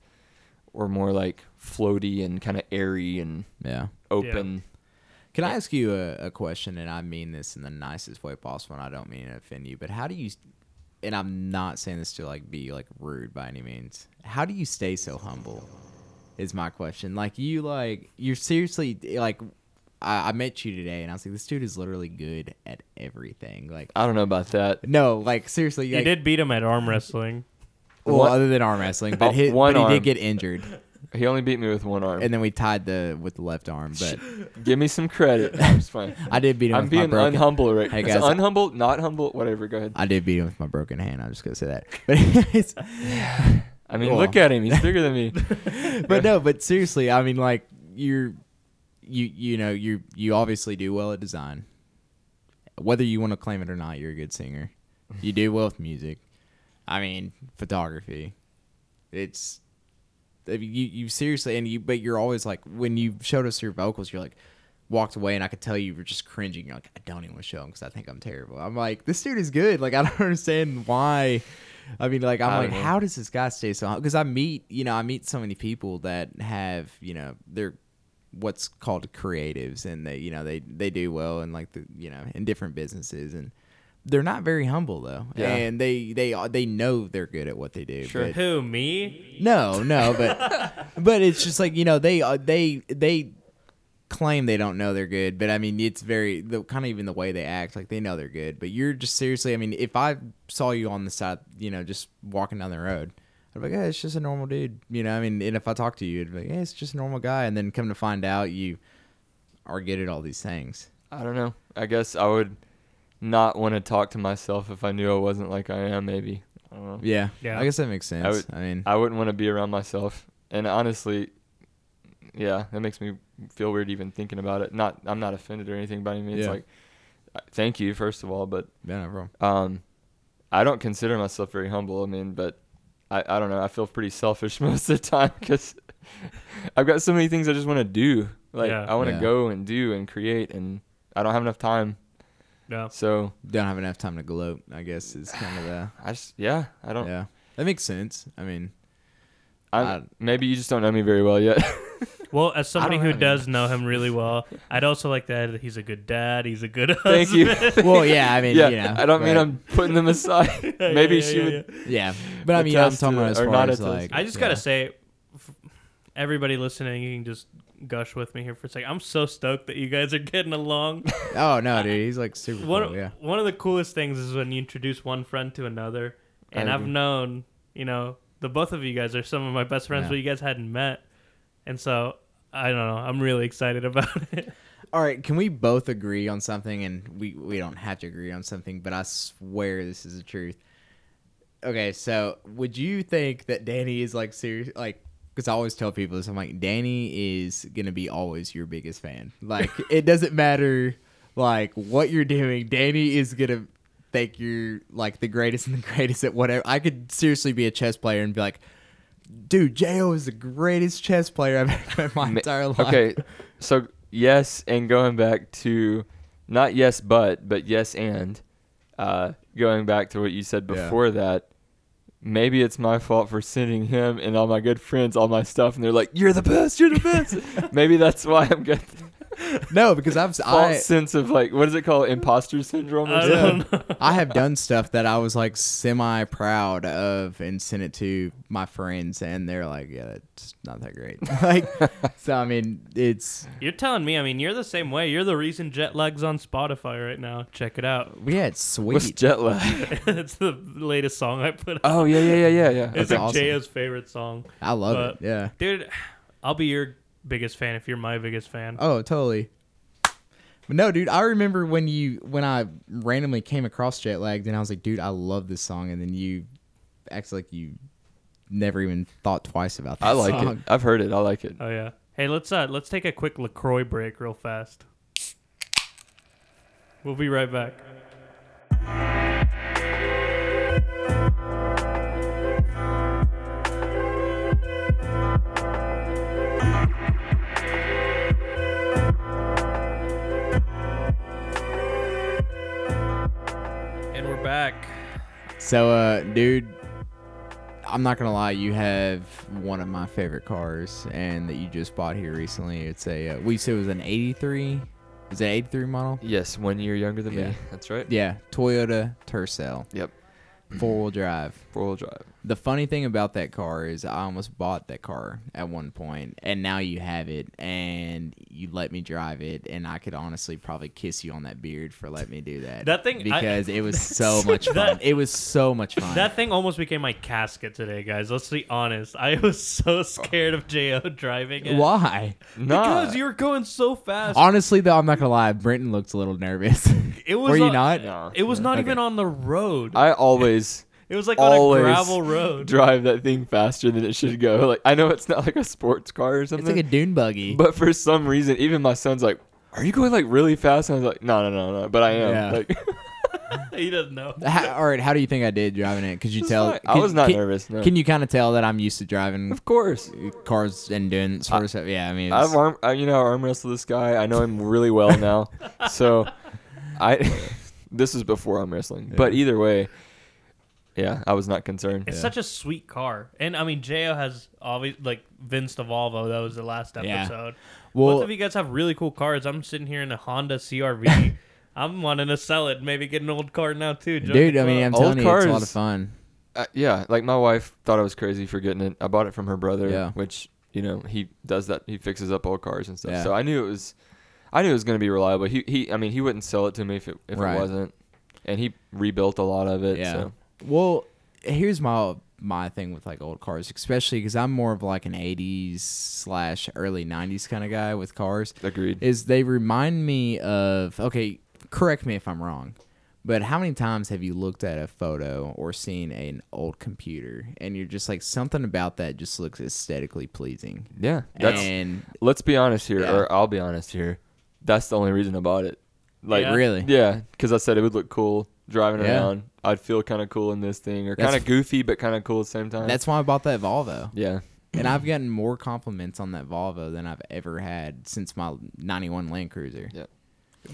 were more like floaty and kind of airy and Yeah. open. Can I ask you a, a question? And I mean this in the nicest way possible, and I don't mean to offend you, but how do you and I'm not saying this to like be like rude by any means. How do you stay so humble? Is my question. Like you like you're seriously like I, I met you today and I was like, this dude is literally good at everything. Like I don't know about that. no, like seriously, You like, did beat him at arm wrestling. well, One- other than arm wrestling, but, Oh, he, one but he arm. did get injured, He only beat me with one arm. and then we tied the with the left arm. But Give me some credit. No, I'm fine. I did beat him. I'm with my being broken, unhumble right Hey, Is guys. unhumble, not humble, whatever. Go ahead. I did beat him with my broken hand. I'm just gonna say that. But it's, I mean, Well. look at him. He's bigger than me. but no, but seriously, I mean, like you're, you you know, you you obviously do well at design. Whether you want to claim it or not, you're a good singer. You do well with music. I mean, photography. It's you you seriously and you, but you're always like when you showed us your vocals, you're like walked away and I could tell you were just cringing. You're like, I don't even want to show him because I think I'm terrible. I'm like, this dude is good. Like I don't understand why. I mean, like I'm like, know. how does this guy stay so? Because I meet, you know, I meet so many people that have, you know, they're what's called creatives, and they, you know, they they do well in like the, you know, in different businesses, and they're not very humble though, Yeah. and they they they know they're good at what they do. Sure. but- Who me? no, no, but but it's just like you know they uh, they they claim they don't know they're good, but I mean it's very the kind of even the way they act like they know they're good, but you're just seriously. I mean, if I saw you on the side, you know, just walking down the road. I'd be like, hey, it's just a normal dude, you know. I mean, and if I talk to you, it'd be like, hey, it's just a normal guy, and then come to find out you are good at all these things. I don't know. I guess I would not want to talk to myself if I knew I wasn't like I am. Maybe. I don't know. Yeah, Yeah. I guess that makes sense. I, would- mean, I wouldn't want to be around myself. And honestly, yeah, that makes me feel weird even thinking about it. Not, I'm not offended or anything by any means. Yeah. Like, thank you first of all, but yeah, no problem. um, I don't consider myself very humble. I mean, but I, I don't know. I feel pretty selfish most of the time because I've got so many things I just want to do. Like, Yeah. I want to Yeah. go and do and create, and I don't have enough time. No. So Don't have enough time to gloat. I guess is kind of the I just, yeah, I don't. yeah. That makes sense. I mean, I- maybe you just don't know me very well yet. Well, as somebody who have does know him really well, I'd also like to add that he's a good dad. He's a good husband. Thank you. well, yeah. I mean, yeah, you know, I don't mean I'm putting them aside. Yeah, maybe yeah, she yeah, would. yeah. Yeah, but I mean, I'm talking about it, as far not as like. I just yeah. gotta say, everybody listening, you can just gush with me here for a second. I'm so stoked that you guys are getting along. Oh no, dude, he's like super one, cool. Yeah. one of the coolest things is when you introduce one friend to another. And I I've known, you know, the both of you guys are some of my best friends, Yeah. but you guys hadn't met. And so, I don't know. I'm really excited about it. All right, can we both agree on something? And we we don't have to agree on something, but I swear this is the truth. Okay, so would you think that Danny is like serious? Like, because I always tell people this, I'm like, Danny is gonna be always your biggest fan. Like, it doesn't matter like what you're doing. Danny is gonna think you're like the greatest and the greatest at whatever. I could seriously be a chess player and be like. Dude, Jo is the greatest chess player I've ever met in my entire life. Okay, so yes, and going back to not yes but but yes and uh, going back to what you said Yeah. before that. Maybe it's my fault for sending him and all my good friends all my stuff, and they're like, "You're the best, you're the best." Maybe that's why I'm getting No, because I've false I, sense of like, what is it called, imposter syndrome? Or I something? don't know. I have done stuff that I was like semi proud of and sent it to my friends, and they're like, "Yeah, it's not that great." like, so I mean, it's You're telling me, I mean, you're the same way. You're the reason jet lag's on Spotify right now. Check it out. yeah, it's What's sweet. jet lag? it's the latest song I put out. oh yeah, yeah, yeah, yeah, yeah. it's That's like awesome. Jaya's favorite song. I love but- it. Yeah. Dude, I'll be your biggest fan if you're my biggest fan. Oh, totally. But no, dude, I remember when you when I randomly came across Jet Lagged, and I was like, "Dude, I love this song," and then you act like you never even thought twice about that I like song. it. I've heard it. I like it. Oh yeah. Hey, let's uh let's take a quick Lacroix break real fast. We'll be right back. So, uh, dude, I'm not gonna lie. You have one of my favorite cars, and that you just bought here recently. It's a uh, we said it was an '83. Is it '83 model? Yes, one year younger than Yeah. me. That's right. Yeah, Toyota Tercel. Yep. Four wheel drive. Four wheel drive. The funny thing about that car is I almost bought that car at one point, and now you have it, and you let me drive it, and I could honestly probably kiss you on that beard for letting me do that. That thing- I- because it was so much fun. That- it was so much fun. That thing almost became my casket today, guys. Let's be honest. I was so scared of Jo driving it. Why? Nah. Because you were going so fast. Honestly, though, I'm not gonna lie. Brenton looked a little nervous. It was Were you on- not? No. It was not Okay. even on the road. I always it was like on a gravel road. drive that thing faster than it should go. Like I know it's not like a sports car or something. It's like a dune buggy. but for some reason, even my son's like, "Are you going like really fast?" And I was like, "No, no, no, no." But I am. Yeah. Like, he doesn't know. How, all right, how do you think I did driving it? Could you It's tell? fine. I can- was not can, nervous. No. Can you kind of tell that I'm used to driving Of course. cars and doing sort of stuff? Yeah, I mean, I've it's- arm, I, you know, arm wrestled this guy. I know him really well now. so, I this is before arm wrestling. But either way, yeah, I was not concerned. It's Yeah. such a sweet car, and I mean, Jo has always like Vince the Volvo. That was the last Yeah. episode. well, Both of you guys have really cool cars. I'm sitting here in a Honda CRV. I'm wanting to sell it. Maybe get an old car now too. Dude, I mean, club. I'm Old telling you, it's a lot of fun. Uh, yeah, like my wife thought I was crazy for getting it. I bought it from her brother, Yeah. which you know he does that. He fixes up old cars and stuff. Yeah. So I knew it was, I knew it was going to be reliable. He he, I mean, he wouldn't sell it to me if it if Right. it wasn't, and he rebuilt a lot of it. Yeah. So Well, here's my my thing with like old cars, especially because I'm more of like an '80s slash early '90s kind of guy with cars. agreed. Is they remind me of okay. Correct me if I'm wrong, but how many times have you looked at a photo or seen an old computer and you're just like something about that just looks aesthetically pleasing? yeah, that's. and let's be honest here, Yeah. or I'll be honest here. That's the only reason I bought it. Like Yeah. really, Yeah, because I said it would look cool driving Yeah. around. I'd feel kind of cool in this thing, or kind of goofy but kind of cool at the same time. that's why I bought that Volvo. yeah. And I've gotten more compliments on that Volvo than I've ever had since my '91 Land Cruiser. Yeah.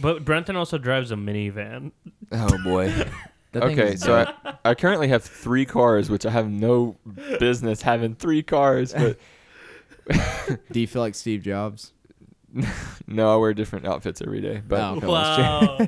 But Brenton also drives a minivan. Oh boy. Okay, so. I, I currently have three cars, which I have no business having three cars, but do you feel like Steve Jobs? no, I wear different outfits every day. But Oh, okay, Wow.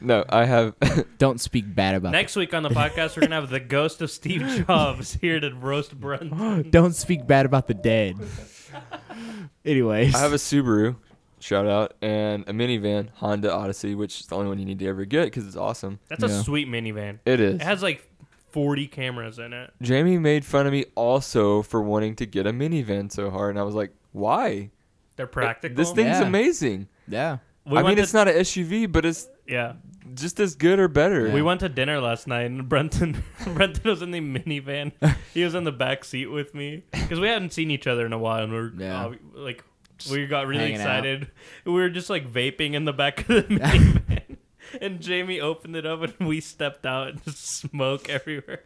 No, I have. Don't speak bad about Next week on the podcast, we're gonna have the ghost of Steve Jobs here to roast Brenton. Don't speak bad about the dead. Anyways, I have a Subaru, shout out, and a minivan, Honda Odyssey, which is the only one you need to ever get because it's awesome. That's a sweet minivan. It is. It has like 40 cameras in it. Jamie made fun of me also for wanting to get a minivan so hard, and I was like, why? They're practical. This thing's Yeah. amazing. yeah. We I went mean, to, it's not an SUV, but it's yeah. just as good or better. We went to dinner last night, and Brenton Brenton was in the minivan. he was in the back seat with me because we hadn't seen each other in a while, and we are Yeah. uh, like we got really hanging out. excited. We were just like vaping in the back of the minivan. And Jamie opened it up and we stepped out and just smoke everywhere.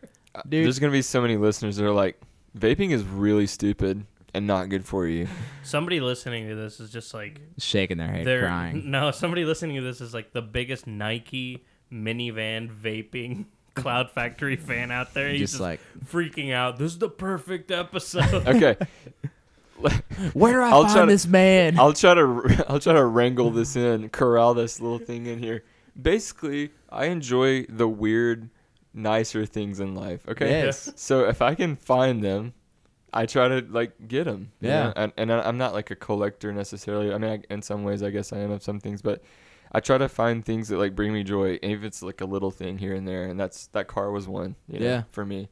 Dude. There's gonna be so many listeners that are like, vaping is really stupid and not good for you. Somebody listening to this is just like Shaking their head, they're crying. no. Somebody listening to this is like the biggest Nike minivan vaping Cloud Factory fan out there. He's Just just, like, freaking out. This is the perfect episode. Okay, where do I I'll try find to- this man? I'll try to I'll try to wrangle this in, corral this little thing in here. Basically, I enjoy the weird, nicer things in life. Okay, Yes. So if I can find them, I try to like get them. Yeah. And and I- I'm not like a collector necessarily. I mean, I, in some ways, I guess I am of some things, but I try to find things that like bring me joy, even if it's like a little thing here and there. And that's that car was one. You know, Yeah. For me.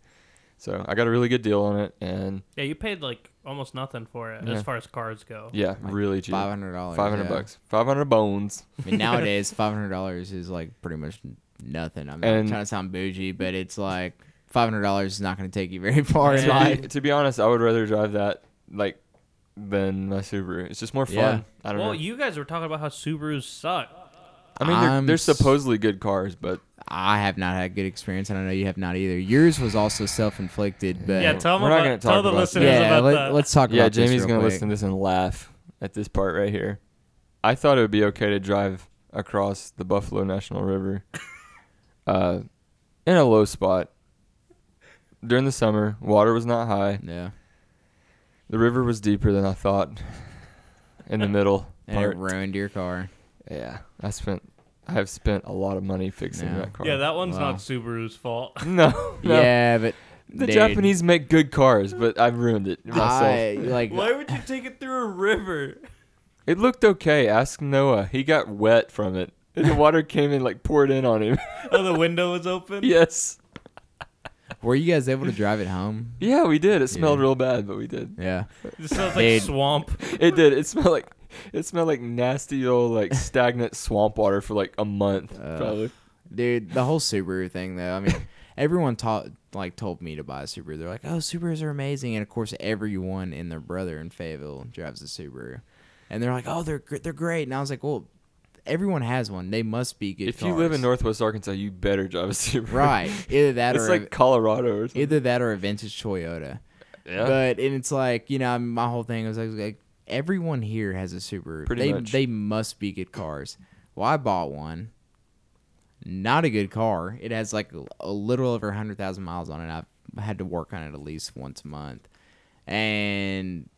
So I got a really good deal on it, and yeah, you paid like almost nothing for it Yeah. as far as cars go. yeah, Like really cheap. Five hundred dollars. Five hundred bucks. Five hundred bones. I mean, nowadays, five hundred dollars is like pretty much nothing. I'm not And- trying to sound bougie, but it's like five hundred dollars is not going to take you very far Yeah. life. to, to be honest, I would rather drive that like than my Subaru. It's just more fun. Yeah. I don't Well, know. you guys were talking about how Subarus suck. I mean, they're, they're supposedly good cars, but I have not had a good experience, and I know you have not either. Yours was also self-inflicted, but yeah, tell them we're not about, gonna tell talk the about listeners yeah, about let, that. us talk yeah, about this Jamie's gonna listen to this and laugh at this part right here. I thought it would be okay to drive across the Buffalo National River, uh, in a low spot. During the summer, water was not high. Yeah, The river was deeper than I thought. In the middle and part, it ruined your car. yeah, I spent I have spent a lot of money fixing No. that car. Yeah, that one's Wow. not Subaru's fault. no, no. Yeah, but The dude, Japanese make good cars, but I've ruined it myself. I like. Why would you take it through a river? It looked okay. Ask Noah. He got wet from it. And the water came in like poured in on him. Oh, the window was open. yes. Were you guys able to drive it home? Yeah, we did. It smelled Yeah. real bad, but we did. Yeah. It smells like Dude. swamp. It did. It smelled like it smelled like nasty old like stagnant swamp water for like a month. Uh, probably. Dude, the whole Subaru thing though. I mean, everyone taught like told me to buy a Subaru. They're like, "Oh, Subarus are amazing," and of course, everyone and their brother in Fayetteville drives a Subaru, and they're like, "Oh, they're gr- they're great." And I was like, "Well, everyone has one. They must be good." If you live in. Northwest Arkansas, you better drive a Subaru. right? Either that It's or like a, Colorado or something. either that or a vintage Toyota. yeah. But and it's like you know, my whole thing was like, like everyone here has a Subaru. Pretty they much. they must be good cars. Well, I bought one. Not a good car. It has like a little over hundred thousand miles on it. I've had to work on it at least once a month, and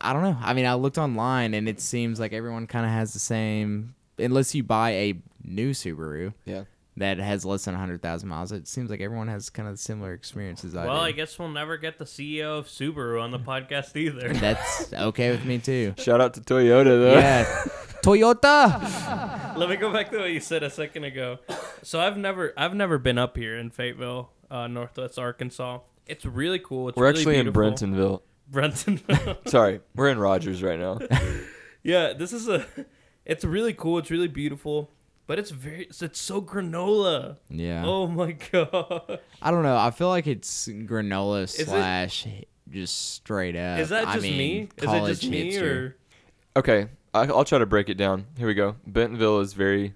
I don't know. I mean, I looked online, and it seems like everyone kind of has the same. Unless you buy a new Subaru yeah. that has less than hundred thousand miles, it seems like everyone has kind of similar experiences. I Well, do. I guess we'll never get the CEO of Subaru on the podcast either. That's okay with me too. Shout out to Toyota though. Yeah. Toyota. Let me go back to what you said a second ago. So I've never, I've never been up here in Fayetteville, uh, Northwest Arkansas. It's really cool. It's We're really actually in. Brentonville. Brentonville. Sorry, we're in Rogers right now. yeah, this is a. It's really cool. It's really beautiful, but it's very. It's, it's so granola. Yeah. Oh my god. I don't know. I feel like it's granola it- slash just straight up. Is that I just mean, me? Is it just me hipster. or? Okay, I, I'll try to break it down. Here we go. Bentonville is very,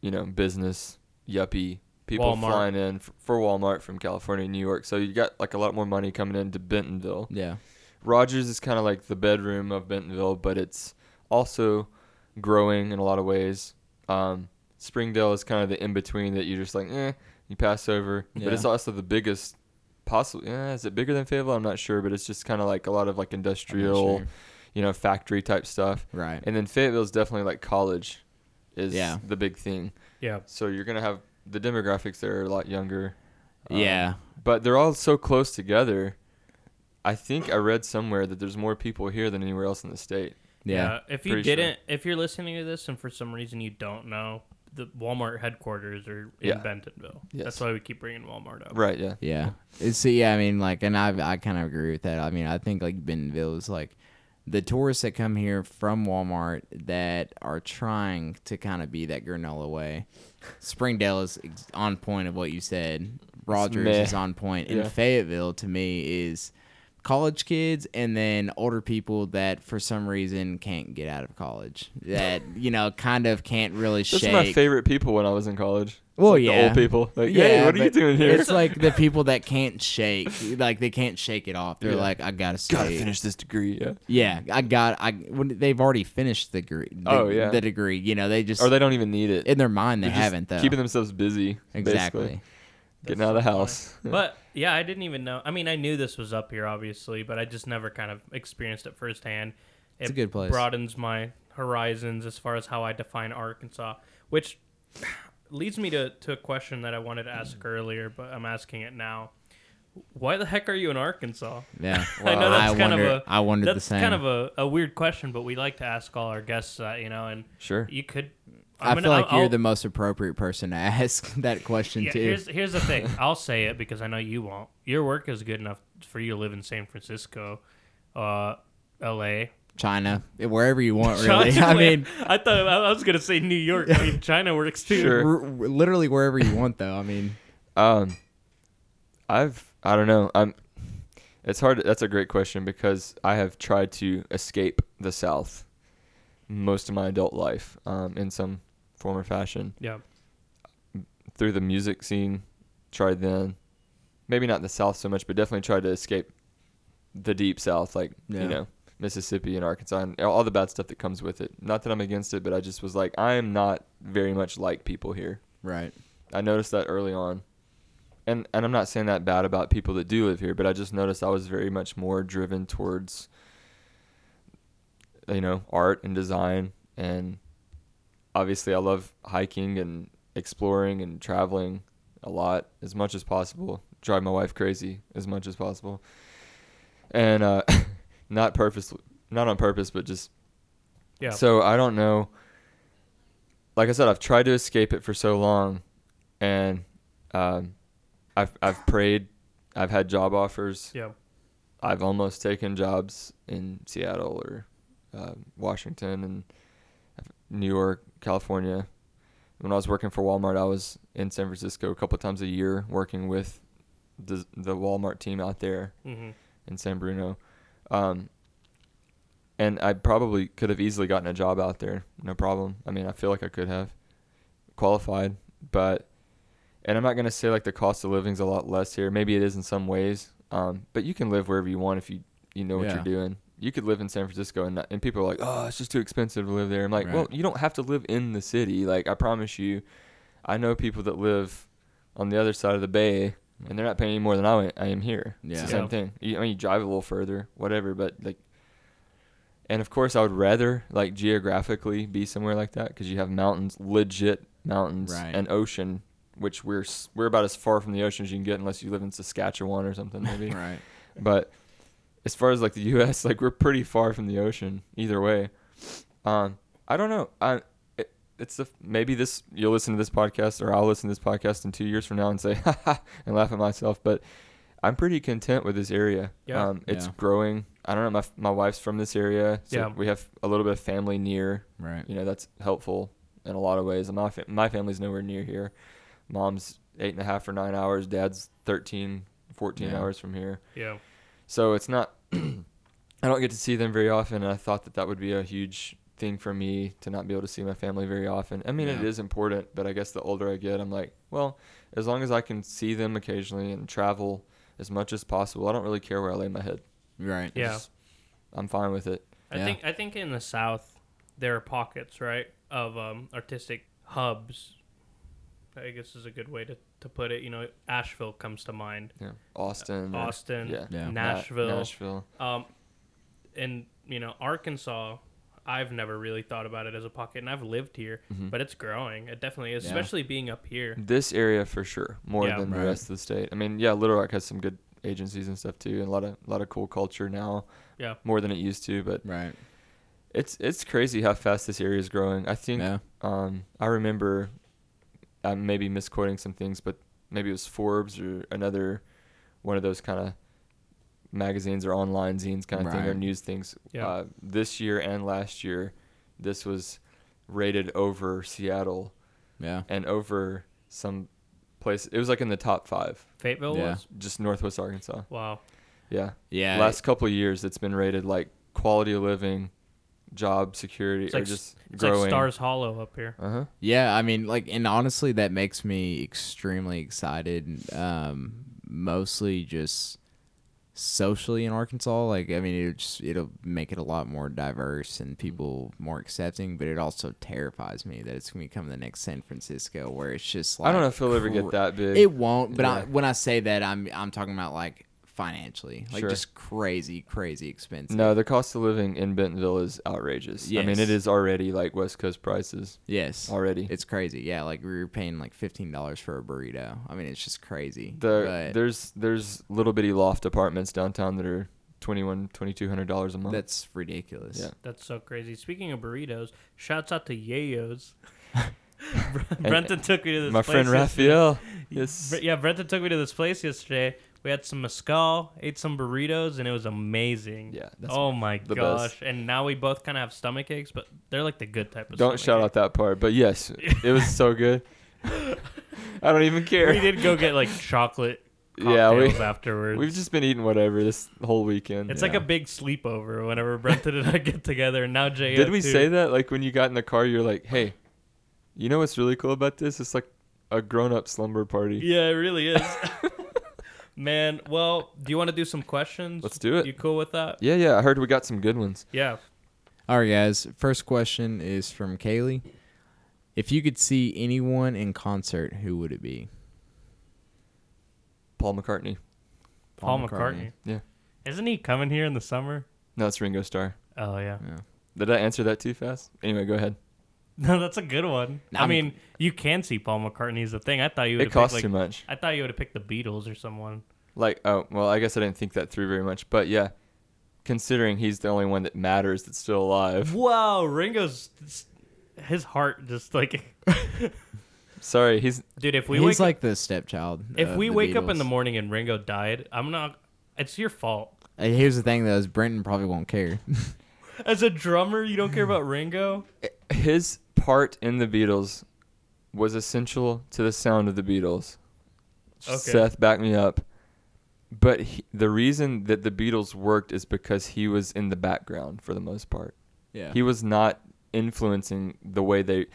you know, business yuppie. People Walmart. flying in for Walmart from California, New York. So you got like a lot more money coming into Bentonville. Yeah. Rogers is kind of like the bedroom of Bentonville, but it's also growing in a lot of ways. Um, Springdale is kind of the in between that you just like, eh, you pass over. Yeah. But it's also the biggest, possibly. Yeah, is it bigger than Fayetteville? I'm not sure, but it's just kind of like a lot of like industrial, sure. you know, factory type stuff. Right. And then Fayetteville is definitely like college, is Yeah. the big thing. Yeah. So you're gonna have the demographics there are a lot younger. Um, yeah. but they're all so close together. I think I read somewhere that there's more people here than anywhere else in the state. Yeah. If you Pretty didn't, if you're listening to this and for some reason you don't know, the Walmart headquarters are in Yeah. Bentonville. Yes. That's why we keep bringing Walmart up. Right. Yeah. Yeah. It's uh, yeah, I mean like and I I kind of agree with that. I mean, I think like Bentonville is like the tourists that come here from Walmart that are trying to kind of be that granola way. Springdale is on point of what you said. Rogers is on point. And Yeah. Fayetteville to me is college kids and then older people that for some reason can't get out of college. That, you know, kind of can't really Those shake. are my favorite people when I was in college. Well, Like yeah. The old people. Like, hey, what are you doing here? It's like the people that can't shake, like they can't shake it off. They're Yeah. like, I gotta stay. Gotta finish this degree. Yeah. Yeah, I got. I when they've already finished the degree. The, Oh, yeah. the degree. You know, they just Or they don't even need it. in their mind they haven't though. Keeping themselves busy. exactly. Basically. Getting out of the house. But yeah, I didn't even know. I mean, I knew this was up here, obviously, but I just never kind of experienced it firsthand. It's it a good place. Broadens my horizons as far as how I define Arkansas, which leads me to, to a question that I wanted to ask mm. earlier, but I'm asking it now. Why the heck are you in Arkansas? Yeah, I know that's kind wonder, of a I wondered the that's same. kind of a, a weird question, but we like to ask all our guests that, you know, and Sure. you could. I I'm feel gonna- like I'll- you're the most appropriate person to ask that question Yeah, too. here's here's the thing. I'll say it because I know you won't. Your work is good enough for you to live in San Francisco, uh, L.A. China, wherever you want, really. China, I mean, I thought I was gonna say New York. I mean, China works too. Sure. r- r- literally wherever you want, though. I mean, Um, I've I don't know. I'm. It's hard. That's a great question because I have tried to escape the South most of my adult life, um, in some form or fashion Yeah. through the music scene. Tried then, maybe not the South so much, but definitely tried to escape the deep South, like Yeah. you know Mississippi and Arkansas and all the bad stuff that comes with it. Not that I'm against it, but I just was like, I am not very much like people here. right? I noticed that early on. And and I'm not saying that bad about people that do live here, but I just noticed I was very much more driven towards you know, art and design and obviously I love hiking and exploring and traveling a lot as much as possible. Drive my wife crazy as much as possible. And uh not purpose not on purpose, but just Yeah. so I don't know. Like I said, I've tried to escape it for so long, and um, I've I've prayed, I've had job offers, yeah. I've almost taken jobs in Seattle or uh, Washington and New York, California. When I was working for Walmart, I was in San Francisco a couple times a year working with the the Walmart team out there Mm-hmm. in San Bruno. Um, and I probably could have easily gotten a job out there, no problem. I mean, I feel like I could have qualified, but and I'm not gonna say like the cost of living's a lot less here. Maybe it is in some ways, um, but you can live wherever you want if you you know what Yeah. you're doing. You could live in San Francisco and not, and people are like, oh, it's just too expensive to live there. I'm like, well, you don't have to live in the city. Like I promise you, I know people that live on the other side of the bay and they're not paying any more than I, I am here. It's Yeah. the same Yeah. thing. You, I mean, you drive a little further, whatever, but like, and of course, I would rather like geographically be somewhere like that because you have mountains, legit mountains, Right. and ocean, which we're we're about as far from the ocean as you can get unless you live in Saskatchewan or something maybe. Right. But as far as like the U.S., like we're pretty far from the ocean either way. Um, I don't know. I it, it's the maybe this you'll listen to this podcast or I'll listen to this podcast in two years from now and say ha ha and laugh at myself. But I'm pretty content with this area. Yeah. Um, it's Yeah. growing. I don't know. My my wife's from this area, so Yeah. we have a little bit of family near. Right. You know, that's helpful in a lot of ways. And my fa- my family's nowhere near here. Mom's eight and a half or nine hours. Dad's 13, 14 Yeah. hours from here. Yeah. So it's not. I don't get to see them very often, and I thought that that would be a huge thing for me to not be able to see my family very often. I mean, it Yeah. is important, but I guess the older I get, I'm like, well, as long as I can see them occasionally and travel as much as possible, I don't really care where I lay my head. Right. Yeah. just- I'm fine with it. I Yeah. think I think in the South there are pockets, right, of um, artistic hubs. I guess is a good way to, to put it. You know, Asheville comes to mind. Yeah, Austin, or- Austin, yeah, Yeah. Na- Nashville, Nashville. um, and you know Arkansas. I've never really thought about it as a pocket, and I've lived here, Mhm. but it's growing. It definitely is, Yeah. especially being up here. This area for sure, more Yeah. than the rest of the state. I mean, yeah, Little Rock has some good agencies and stuff too, and a lot of a lot of cool culture now. Yeah. more than it used to, but Right. it's it's crazy how fast this area is growing. I think Yeah. um, I remember I may be misquoting some things, but maybe it was Forbes or another one of those kind of magazines or online zines kind of thing or news things. Yeah. Uh, this year and last year, this was rated over Seattle Yeah. and over some place. It was like in the top five, Fayetteville Yeah. was just Northwest Arkansas. wow. Yeah. Yeah. Last couple of years, it's been rated like quality of living, job security, It's or like just It's growing. like Stars Hollow up here. Uh huh. Yeah, I mean, like, and honestly, that makes me extremely excited. Um, mostly just socially in Arkansas. Like, I mean, it just it'll make it a lot more diverse and people more accepting. But it also terrifies me that it's gonna become the next San Francisco, where it's just like I don't know if it'll ever get that big. It won't. But I, when I say that, I'm I'm talking about like financially, like Sure. just crazy, crazy expensive. no, the cost of living in Bentonville is outrageous. I mean, Yes. it is already like West Coast prices Yes. already. It's crazy. Yeah, like we were paying like fifteen dollars for a burrito. I mean, it's just crazy. the but there's there's little bitty loft apartments downtown that are twenty one twenty two hundred dollars a month. that's ridiculous. Yeah. That's so crazy. Speaking of burritos, shouts out to Yeyo's. Brenton took me to this My place friend yesterday. Raphael. Yes. Bre- Yeah, Brenton took me to this place yesterday. We had some mezcal, ate some burritos, and it was amazing. Yeah, oh my the gosh! best. And now we both kind of have stomach aches, but they're like the good type of. Don't shout ache. out that part, but yes, it was so good. I don't even care. We did go get like chocolate Yeah, we, afterwards. We've just been eating whatever this whole weekend. It's like a big sleepover whenever Brenton and I get together, and now Jay. Did we say that? Like when you got in the car, you're like, "Hey, you know what's really cool about this? It's like a grown-up slumber party." Yeah, it really is. Man, well, do you want to do some questions? Let's do it. You cool with that? Yeah, yeah. I heard we got some good ones. Yeah. All right, guys. First question is from Kaylee. If you could see anyone in concert, who would it be? Paul McCartney. Paul, McCartney. Yeah. Isn't he coming here in the summer? No, it's Ringo Starr. Oh yeah. Yeah. Did I answer that too fast? Anyway, go ahead. No, that's a good one. I I'm- mean, you can see Paul McCartney is the thing. I thought you would It have costs picked, too like, much. I thought you would have picked the Beatles or someone. Like, oh, well, I guess I didn't think that through very much. But yeah, considering he's the only one that matters that's still alive. Wow, Ringo's his heart just like Sorry, he's dude. If we He's wake like the stepchild. if of we the wake up in Beatles. the morning and Ringo died, I'm not. It's your fault. Uh, Here's the thing, though: is Brenton probably won't care. As a drummer, you don't care about Ringo. his part in the Beatles was essential to the sound of the Beatles. Okay. Seth, back me up. But he, the reason that the Beatles worked is because he was in the background for the most part. yeah. He was not influencing the way they.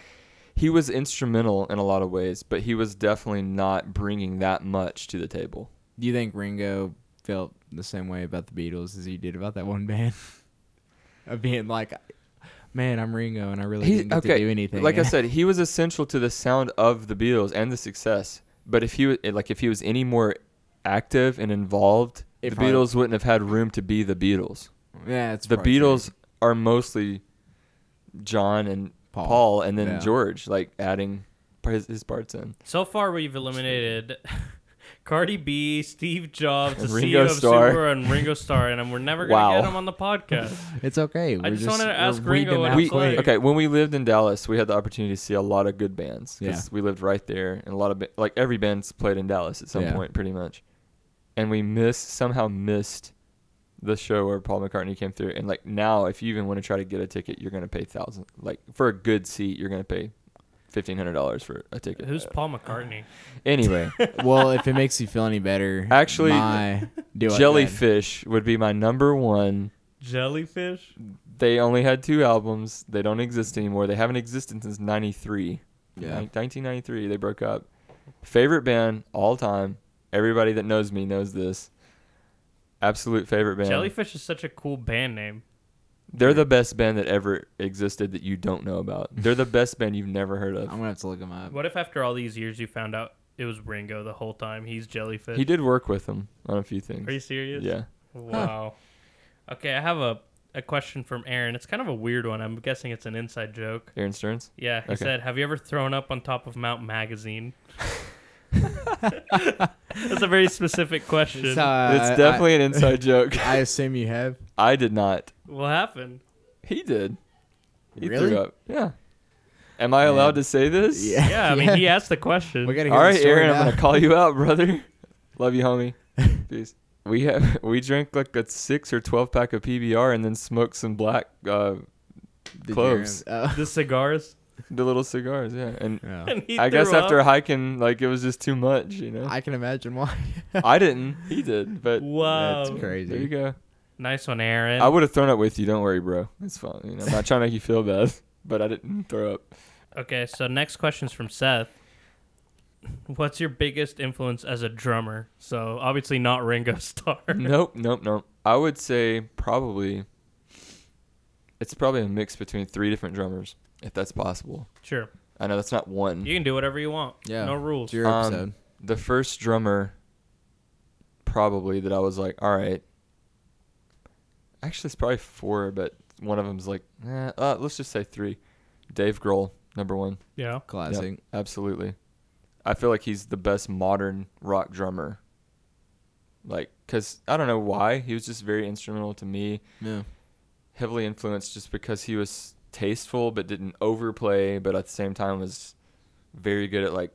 He was instrumental in a lot of ways, but he was definitely not bringing that much to the table. Do you think Ringo felt the same way about the Beatles as he did about that one band? of being like, man, I'm Ringo, and I really He- didn't get okay, to do anything. Like I said, he was essential to the sound of the Beatles and the success. But if he was eh, like if he was any more active and involved, It the probably- Beatles wouldn't have had room to be the Beatles. yeah, it's the probably true. Beatles are mostly John and Paul. Paul, and then Yeah. George, like adding his, his parts in. So far, we've eliminated Cardi B, Steve Jobs, the And CEO Ringo of Starr. Subaru, and Ringo Starr, and we're never gonna Wow. get him on the podcast. It's okay. We're just just wanted to ask weeding Ringo them what out it's We, like. okay, when we lived in Dallas, we had the opportunity to see a lot of good bands because Yeah. we lived right there, and a lot of ba- like every band's played in Dallas at some Yeah. point, pretty much. And we missed somehow missed the show where Paul McCartney came through. And like now, if you even want to try to get a ticket, you're gonna pay thousand. Like for a good seat, you're gonna pay fifteen hundred dollars for a ticket. Who's Uh, Paul McCartney? anyway? well, if it makes you feel any better, Actually, my do it then. Jellyfish would be my number one. Jellyfish. They only had two albums. They don't exist anymore. They haven't existed since '93. Yeah. 1993. They broke up. Favorite band all time. Everybody that knows me knows this. Absolute favorite band. Jellyfish is such a cool band name. They're the best band that ever existed that you don't know about. They're the best band you've never heard of. I'm gonna have to look them up. What if after all these years you found out it was Ringo the whole time? He's Jellyfish. He did work with them on a few things. Are you serious? Yeah. Wow. Okay, I have a, a question from Aaron. It's kind of a weird one. I'm guessing it's an inside joke. Aaron Stearns. Yeah, he Okay. said, "Have you ever thrown up on top of Mount Magazine?" That's a very specific question. It's, uh, it's I- definitely an inside joke. I, I assume you have. I did not. what happened? He did. He Really? threw up. Yeah. Am I allowed Man. to say this? Yeah. Yeah, I mean, he asked the question. We gotta hear All the right, story Aaron, I'm gonna call you out, brother. Love you, homie. Peace. We have we drank like a six or twelve pack of PBR and then smoked some black uh Did cloves. you- uh, the cigars. the little cigars, yeah. And yeah. And he I guess threw after hiking, like it was just too much, you know. I can imagine why. I didn't. He did, but Wow. That's crazy. there you go. Nice one, Aaron. I would have thrown up with you. Don't worry, bro. It's fine. You know, I'm not trying to make you feel bad, but I didn't throw up. Okay, so next question's from Seth. What's your biggest influence as a drummer? So obviously not Ringo Starr. nope, nope, nope. I would say probably it's probably a mix between three different drummers, if that's possible. Sure, I know that's not one. you can do whatever you want. Yeah. no rules. It's your Um, episode. the first drummer probably that I was like, all right. Actually, it's probably four, but one of them's like, eh, uh, let's just say three. Dave Grohl, number one. Yeah. Yep, Classic. absolutely. I feel like he's the best modern rock drummer. Like, cause I don't know why he was just very instrumental to me. Yeah. Heavily influenced just because he was tasteful but didn't overplay, but at the same time was very good at like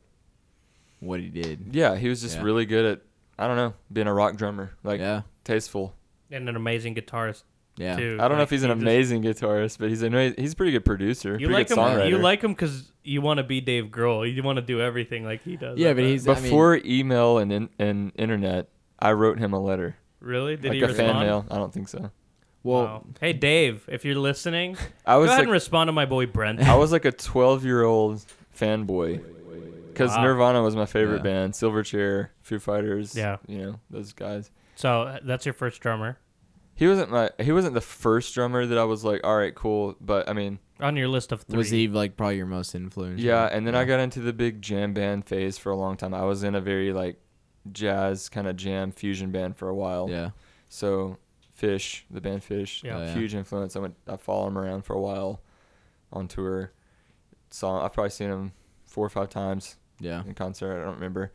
What he did. yeah, he was just Yeah. really good at I don't know being a rock drummer, like yeah. tasteful. And an amazing guitarist Yeah. too. I don't know if he's an he just- amazing guitarist, but he's a he's a pretty good producer, You like good him. songwriter. You like him because you want to be Dave Grohl. You want to do everything like he does. Yeah, I but bet. Uh, he's- I mean- Before email and in, and internet, I wrote him a letter, really did like he a respond? fan mail. I don't think so. Well, Wow. Hey Dave, if you're listening, I was go was ahead like and respond to my boy Brent. I was like a 12 year old fanboy because Wow. Nirvana was my favorite Yeah. band. Silverchair, Foo Fighters. Yeah. you know those guys. So uh, that's your first drummer He wasn't my he wasn't the first drummer that I was like, all right, cool. But I mean, on your list of three. was he like probably your most influential? yeah. And then I got into the big jam band phase for a long time. I was in a very like jazz kind of jam fusion band for a while. Yeah. So Phish, the band Phish, Yeah. Oh, yeah. huge influence. I went I followed him around for a while on tour. saw. I've probably seen him four or five times Yeah. in concert. I don't remember.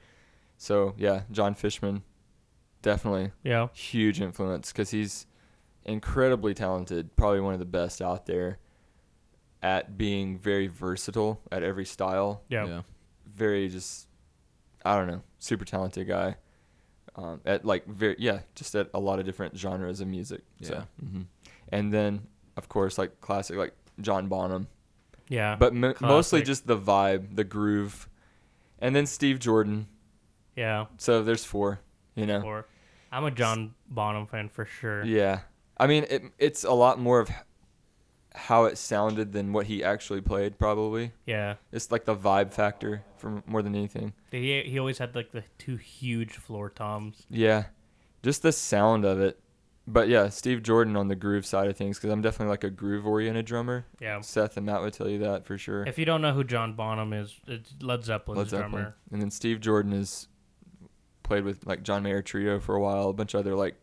So yeah, Jon Fishman, definitely Yeah. huge influence because he's incredibly talented. Probably one of the best out there at being very versatile at every style. Yeah. yeah. Very just, I don't know, super talented guy. Um, at like very yeah, just at a lot of different genres of music. So, Yeah. hmm And then of course like classic like John Bonham, Yeah. but mo- mostly just the vibe, the groove, and then Steve Jordan. yeah. So there's four, you know. Or I'm a John Bonham fan for sure. Yeah, I mean it, it's a lot more of how it sounded than what he actually played. Probably Yeah. it's like the vibe factor for more than anything. He he always had like the two huge floor toms. Yeah, just the sound of it. But yeah, Steve Jordan on the groove side of things because I'm definitely like a groove oriented drummer. Yeah. Seth and Matt would tell you that for sure. If you don't know who John Bonham is, it's Led Zeppelin's Led Zeppelin. drummer. And then Steve Jordan is played with like John Mayer Trio for a while, a bunch of other like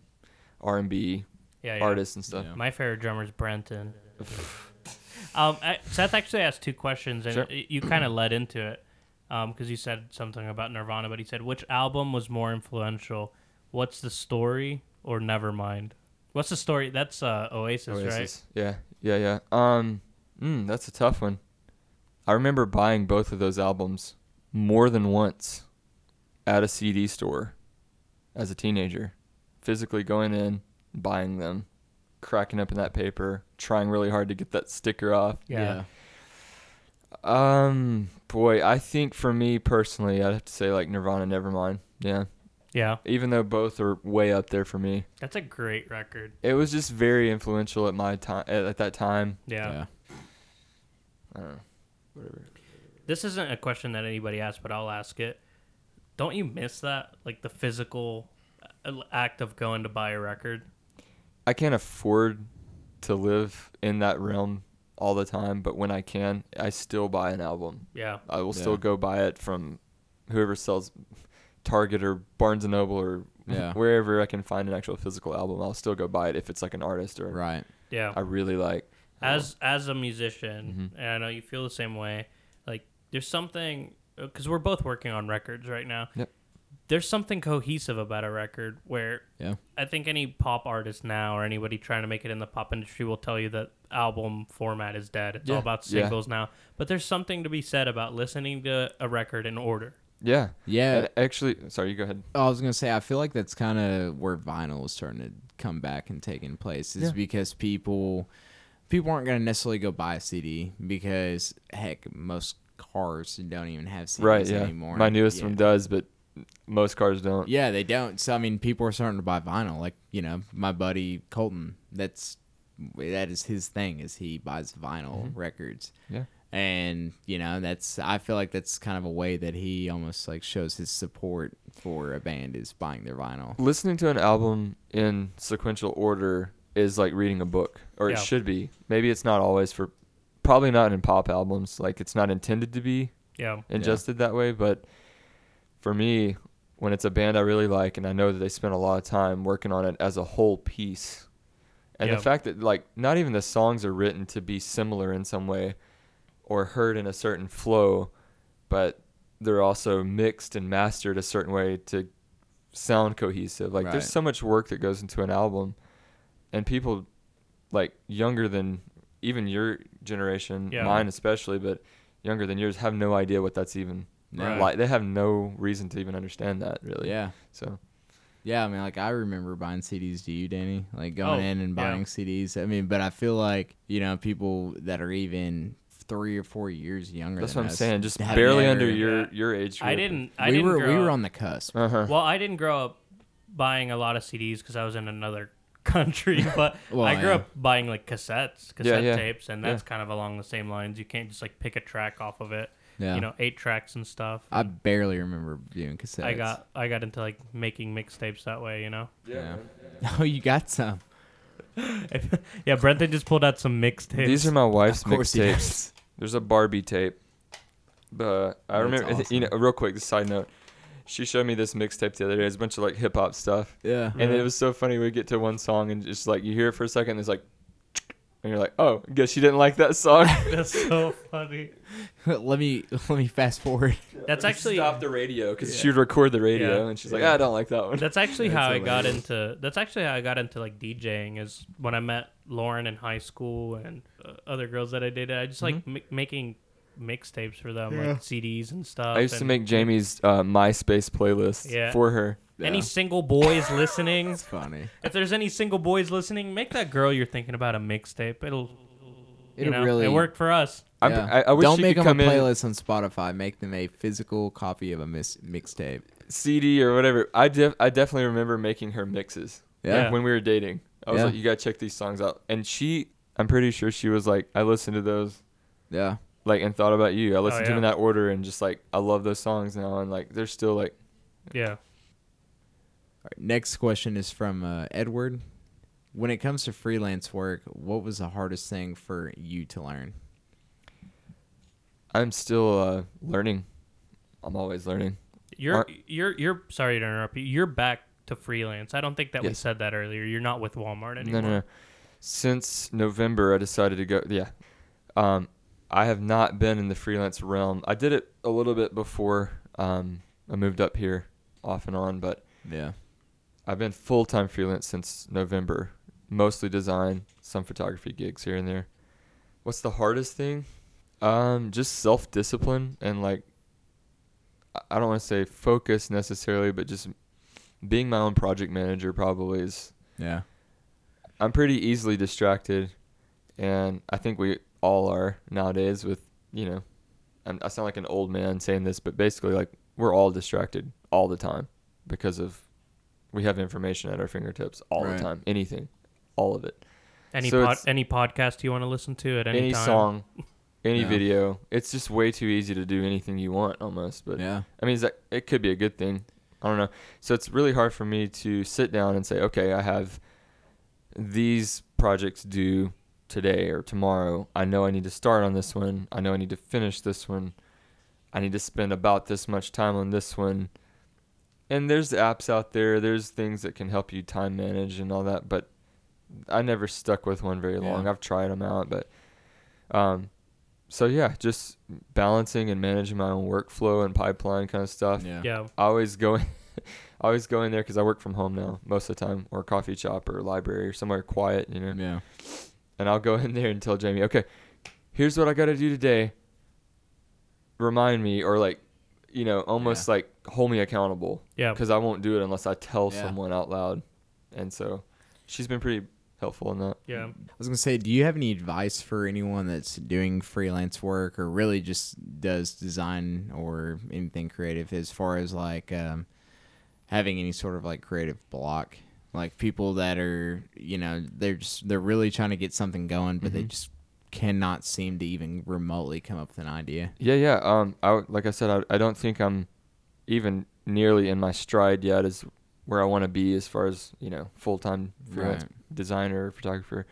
R and B Yeah, yeah. artists and stuff. Yeah. My favorite drummer is Brenton. um, I, Seth actually asked two questions, and Sure. you kind of led into it because you said something about Nirvana, but he said which album was more influential? What's the story or Nevermind? What's the story? That's uh, Oasis, right? Yeah, yeah, yeah. Um, mm, that's a tough one. I remember buying both of those albums more than once at a CD store as a teenager. Physically going in, buying them, cracking up in that paper, trying really hard to get that sticker off. Yeah. Um, boy, I think for me personally, I'd have to say like Nirvana, Nevermind. Yeah, Yeah. even though both are way up there for me, That's a great record. it was just very influential at my time. At, at that time, Yeah. Yeah. I don't know. Whatever. This isn't a question that anybody asked, but I'll ask it. Don't you miss that? Like the physical uh, act of going to buy a record? I can't afford to live in that realm all the time, but when I can, I still buy an album. Yeah. I will Yeah. still go buy it from whoever sells Target or Barnes and Noble or Yeah. wherever I can find an actual physical album. I'll still go buy it if it's like an artist or Right. Yeah. I really like. as as a musician Mhm. and i know you feel the same way like there's something because we're both working on records right now Yep. there's something cohesive about a record where Yeah. i think any pop artist now or anybody trying to make it in the pop industry will tell you that album format is dead it's all Yeah. about Yeah. singles now but there's something to be said about listening to a record in order Yeah. Yeah. And actually, sorry, you go ahead. Oh, I was gonna say I feel like that's kind of where vinyl is starting to come back and taking place. Is Yeah. because people people aren't gonna necessarily go buy a CD because heck, most cars and don't even have CDs right. Yeah. anymore. My newest yeah. one does, but most cars don't. Yeah, they don't. So I mean, people are starting to buy vinyl. Like you know, my buddy Colton. That's that is his thing. Is he buys vinyl Mhm. records. Yeah. And you know, that's I feel like that's kind of a way that he almost like shows his support for a band is buying their vinyl. Listening to an album in sequential order is like reading a book, or Yeah. it should be. Maybe it's not always for, probably not in pop albums. Like it's not intended to be yeah ingested that way. But for me, when it's a band I really like and I know that they spent a lot of time working on it as a whole piece, and Yeah. the fact that like not even the songs are written to be similar in some way or heard in a certain flow, but they're also mixed and mastered a certain way to sound cohesive. Like Right. there's so much work that goes into an album, and people like younger than even your generation, Yeah. mine especially, but younger than yours have no idea what that's even Right. like. They have no reason to even understand that really. Yeah. So Yeah, I mean, like I remember buying CDs. Do you, Danny? Like going Oh, in and yeah. buying CDs. I mean, but I feel like you know people that are even three or four years younger. That's than what I'm us saying. Just barely never- under your Yeah. your age group. i didn't i we didn't were grow we were on the cusp. Uh-huh. well i didn't grow up buying a lot of cds because i was in another country but Well, i grew yeah. up buying like cassettes cassette yeah. tapes and Yeah. that's kind of along the same lines you can't just like pick a track off of it Yeah, you know eight tracks and stuff I barely remember doing cassettes. I got I got into like making mixtapes that way, you know. Yeah. Oh, you got some. yeah, Brenton just pulled out some mixtapes. These are my wife's Of course mixtapes. There's a Barbie tape. But I That's remember, you know, real quick, side note. She showed me this mixtape the other day. It's a bunch of like hip hop stuff, Yeah. and Yeah. it was so funny. We get to one song and just like you hear it for a second, and it's like, and you're like, oh, guess she didn't like that song. That's so funny. let me let me fast forward. That's actually stop the radio because Yeah. she would record the radio, Yeah. and she's like, Yeah. "Ah, I don't like that one. That's actually That's how I got into. That's actually how I got into like DJing. Is when I met Lauren in high school and uh, other girls that I dated. I just like mi- making mixtapes for them, like CDs and stuff. I used to and make Jamie's uh, MySpace playlist Yeah. for her. Any single boys listening. It's funny. If there's any single boys listening, make that girl you're thinking about a mixtape. It'll. You It'll know, really it worked for us. I'm- yeah. I, I wish Don't she make could them come a in playlist on Spotify. Make them a physical copy of a mis- mixtape. CD or whatever. I def- I definitely remember making her mixes. Yeah. Like when we were dating. I was Yeah. like, you gotta check these songs out. And she, I'm pretty sure she was like, I listened to those Yeah. Like and thought about you. I listened to them in that order and just like I love those songs now and like they're still like Yeah. All right, next question is from uh, Edward. When it comes to freelance work, what was the hardest thing for you to learn? I'm still uh, learning. I'm always learning. You're Are- you're you're sorry to interrupt you. You're back to freelance. I don't think that we said that earlier. You're not with Walmart anymore. No, no, no. Since November, I decided to go. Yeah, um, I have not been in the freelance realm. I did it a little bit before um, I moved up here, off and on, but Yeah. I've been full time freelance since November. Mostly design, some photography gigs here and there. What's the hardest thing? Um, just self discipline and like I- I don't want to say focus necessarily, but just being my own project manager probably is Yeah. I'm pretty easily distracted, and I think we all are nowadays. With you know, I'm, I sound like an old man saying this, but basically, like we're all distracted all the time because of we have information at our fingertips all Right. the time. Anything, all of it. Any So pod, any podcast you want to listen to at any, Any, time. song, any Yeah. video. It's just way too easy to do anything you want almost. But Yeah. I mean, is that, it could be a good thing. I don't know. So it's really hard for me to sit down and say, okay, I have these projects due today or tomorrow. I know I need to start on this one. I know I need to finish this one. I need to spend about this much time on this one. And there's apps out there. There's things that can help you time manage and all that. But I never stuck with one very long. Yeah. I've tried them out, but um, so yeah, just balancing and managing my own workflow and pipeline kind of stuff. Yeah. Yeah. I always go, in, I always go in there because I work from home now most of the time, or a coffee shop or a library or somewhere quiet, you know. Yeah. And I'll go in there and tell Jamie, okay, here's what I got to do today. Remind me, or like, you know, almost Yeah. like hold me accountable Yeah. because I won't do it unless I tell Yeah. someone out loud. And so, she's been pretty helpful in that. Yeah. I was gonna say, do you have any advice for anyone that's doing freelance work or really just does design or anything creative, as far as like um, having any sort of like creative block? Like people that are, you know, they're just they're really trying to get something going, but they Mhm. just cannot seem to even remotely come up with an idea. Yeah, yeah. Um, I like I said, I, I don't think I'm even nearly in my stride yet as where I want to be as far as you know full time Right. designer photographer.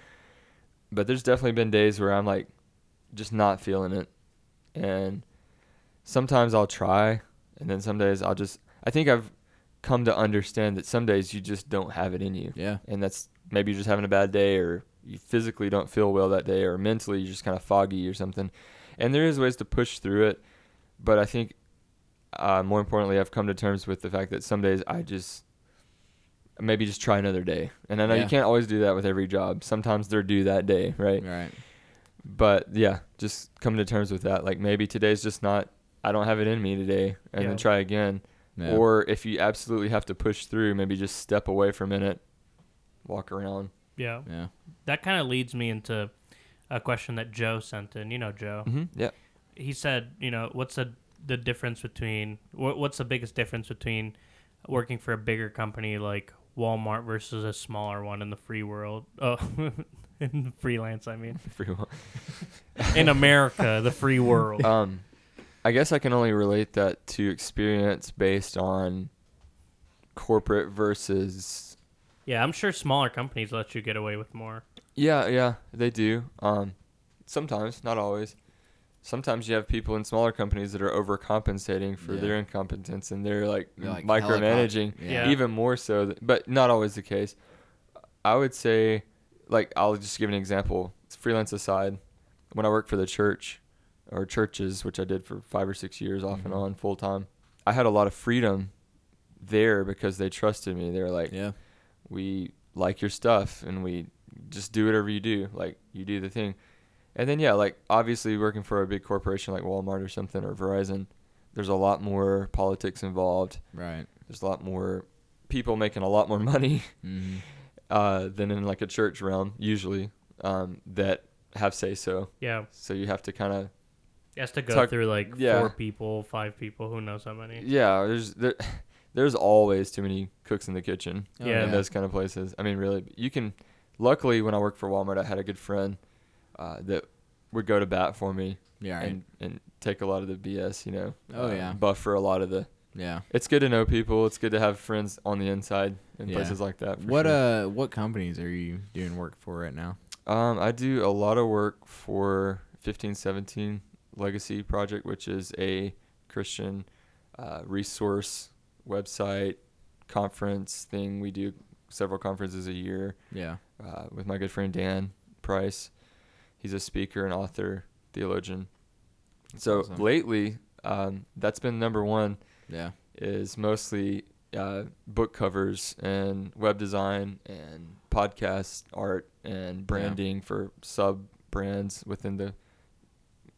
But there's definitely been days where I'm like just not feeling it, and sometimes I'll try, and then some days I'll just. I think I've come to understand that some days you just don't have it in you, Yeah. and that's maybe you're just having a bad day or you physically don't feel well that day or mentally you're just kind of foggy or something and there is ways to push through it but i think uh, more importantly i've come to terms with the fact that some days i just maybe just try another day and i know Yeah. you can't always do that with every job sometimes they're due that day right Right. but yeah just come to terms with that like maybe today's just not i don't have it in me today and Yeah. then try again Yeah. or if you absolutely have to push through maybe just step away for a minute walk around Yeah. yeah. That kind of leads me into a question that Joe sent in. You know, Joe. mm-hmm. yeah He said, you know, what's the the difference between what, what's the biggest difference between working for a bigger company like Walmart versus a smaller one in the free world? Oh, in freelance, I mean, Free will. in America, the free world. um, I guess I can only relate that to experience based on corporate versus. Yeah, I'm sure smaller companies let you get away with more. Yeah, yeah, they do. Um, sometimes, not always. Sometimes you have people in smaller companies that are overcompensating for Yeah. their incompetence and they're like, They're, like, micromanaging, Yeah. even more so, th- but not always the case. I would say like I'll just give an example. Freelance aside. When I worked for the church or churches, which I did for five or six years off and Mhm. on full time, I had a lot of freedom there because they trusted me. They were like, Yeah. we like your stuff and we just do whatever you do. Like you do the thing. And then yeah, like obviously working for a big corporation like Walmart or something or Verizon, there's a lot more politics involved. Right. There's a lot more people making a lot more money hmm uh, than in like a church realm usually um, that have say so. Yeah. So you have to kind of He has to go Tuck- through like yeah. four people, five people, who knows how many. yeah. There's there, there's always too many cooks in the kitchen. Oh, Yeah. in those kind of places. I mean, really, you can. Luckily, when I worked for Walmart, I had a good friend uh, that would go to bat for me Yeah. Right. and and take a lot of the BS. You know. Oh, uh, yeah. Buffer a lot of the. yeah. It's good to know people. It's good to have friends on the inside in Yeah. places like that. What sure. uh what companies are you doing work for right now? Um, I do a lot of work for 1517 Legacy Project, which is a Christian uh, resource website conference thing. We do several conferences a year. Yeah. uh, with my good friend Dan Price. He's a speaker and author, theologian. So awesome. lately, um, that's been number one. Yeah. Is mostly uh, book covers and web design and podcast art and branding for sub brands within the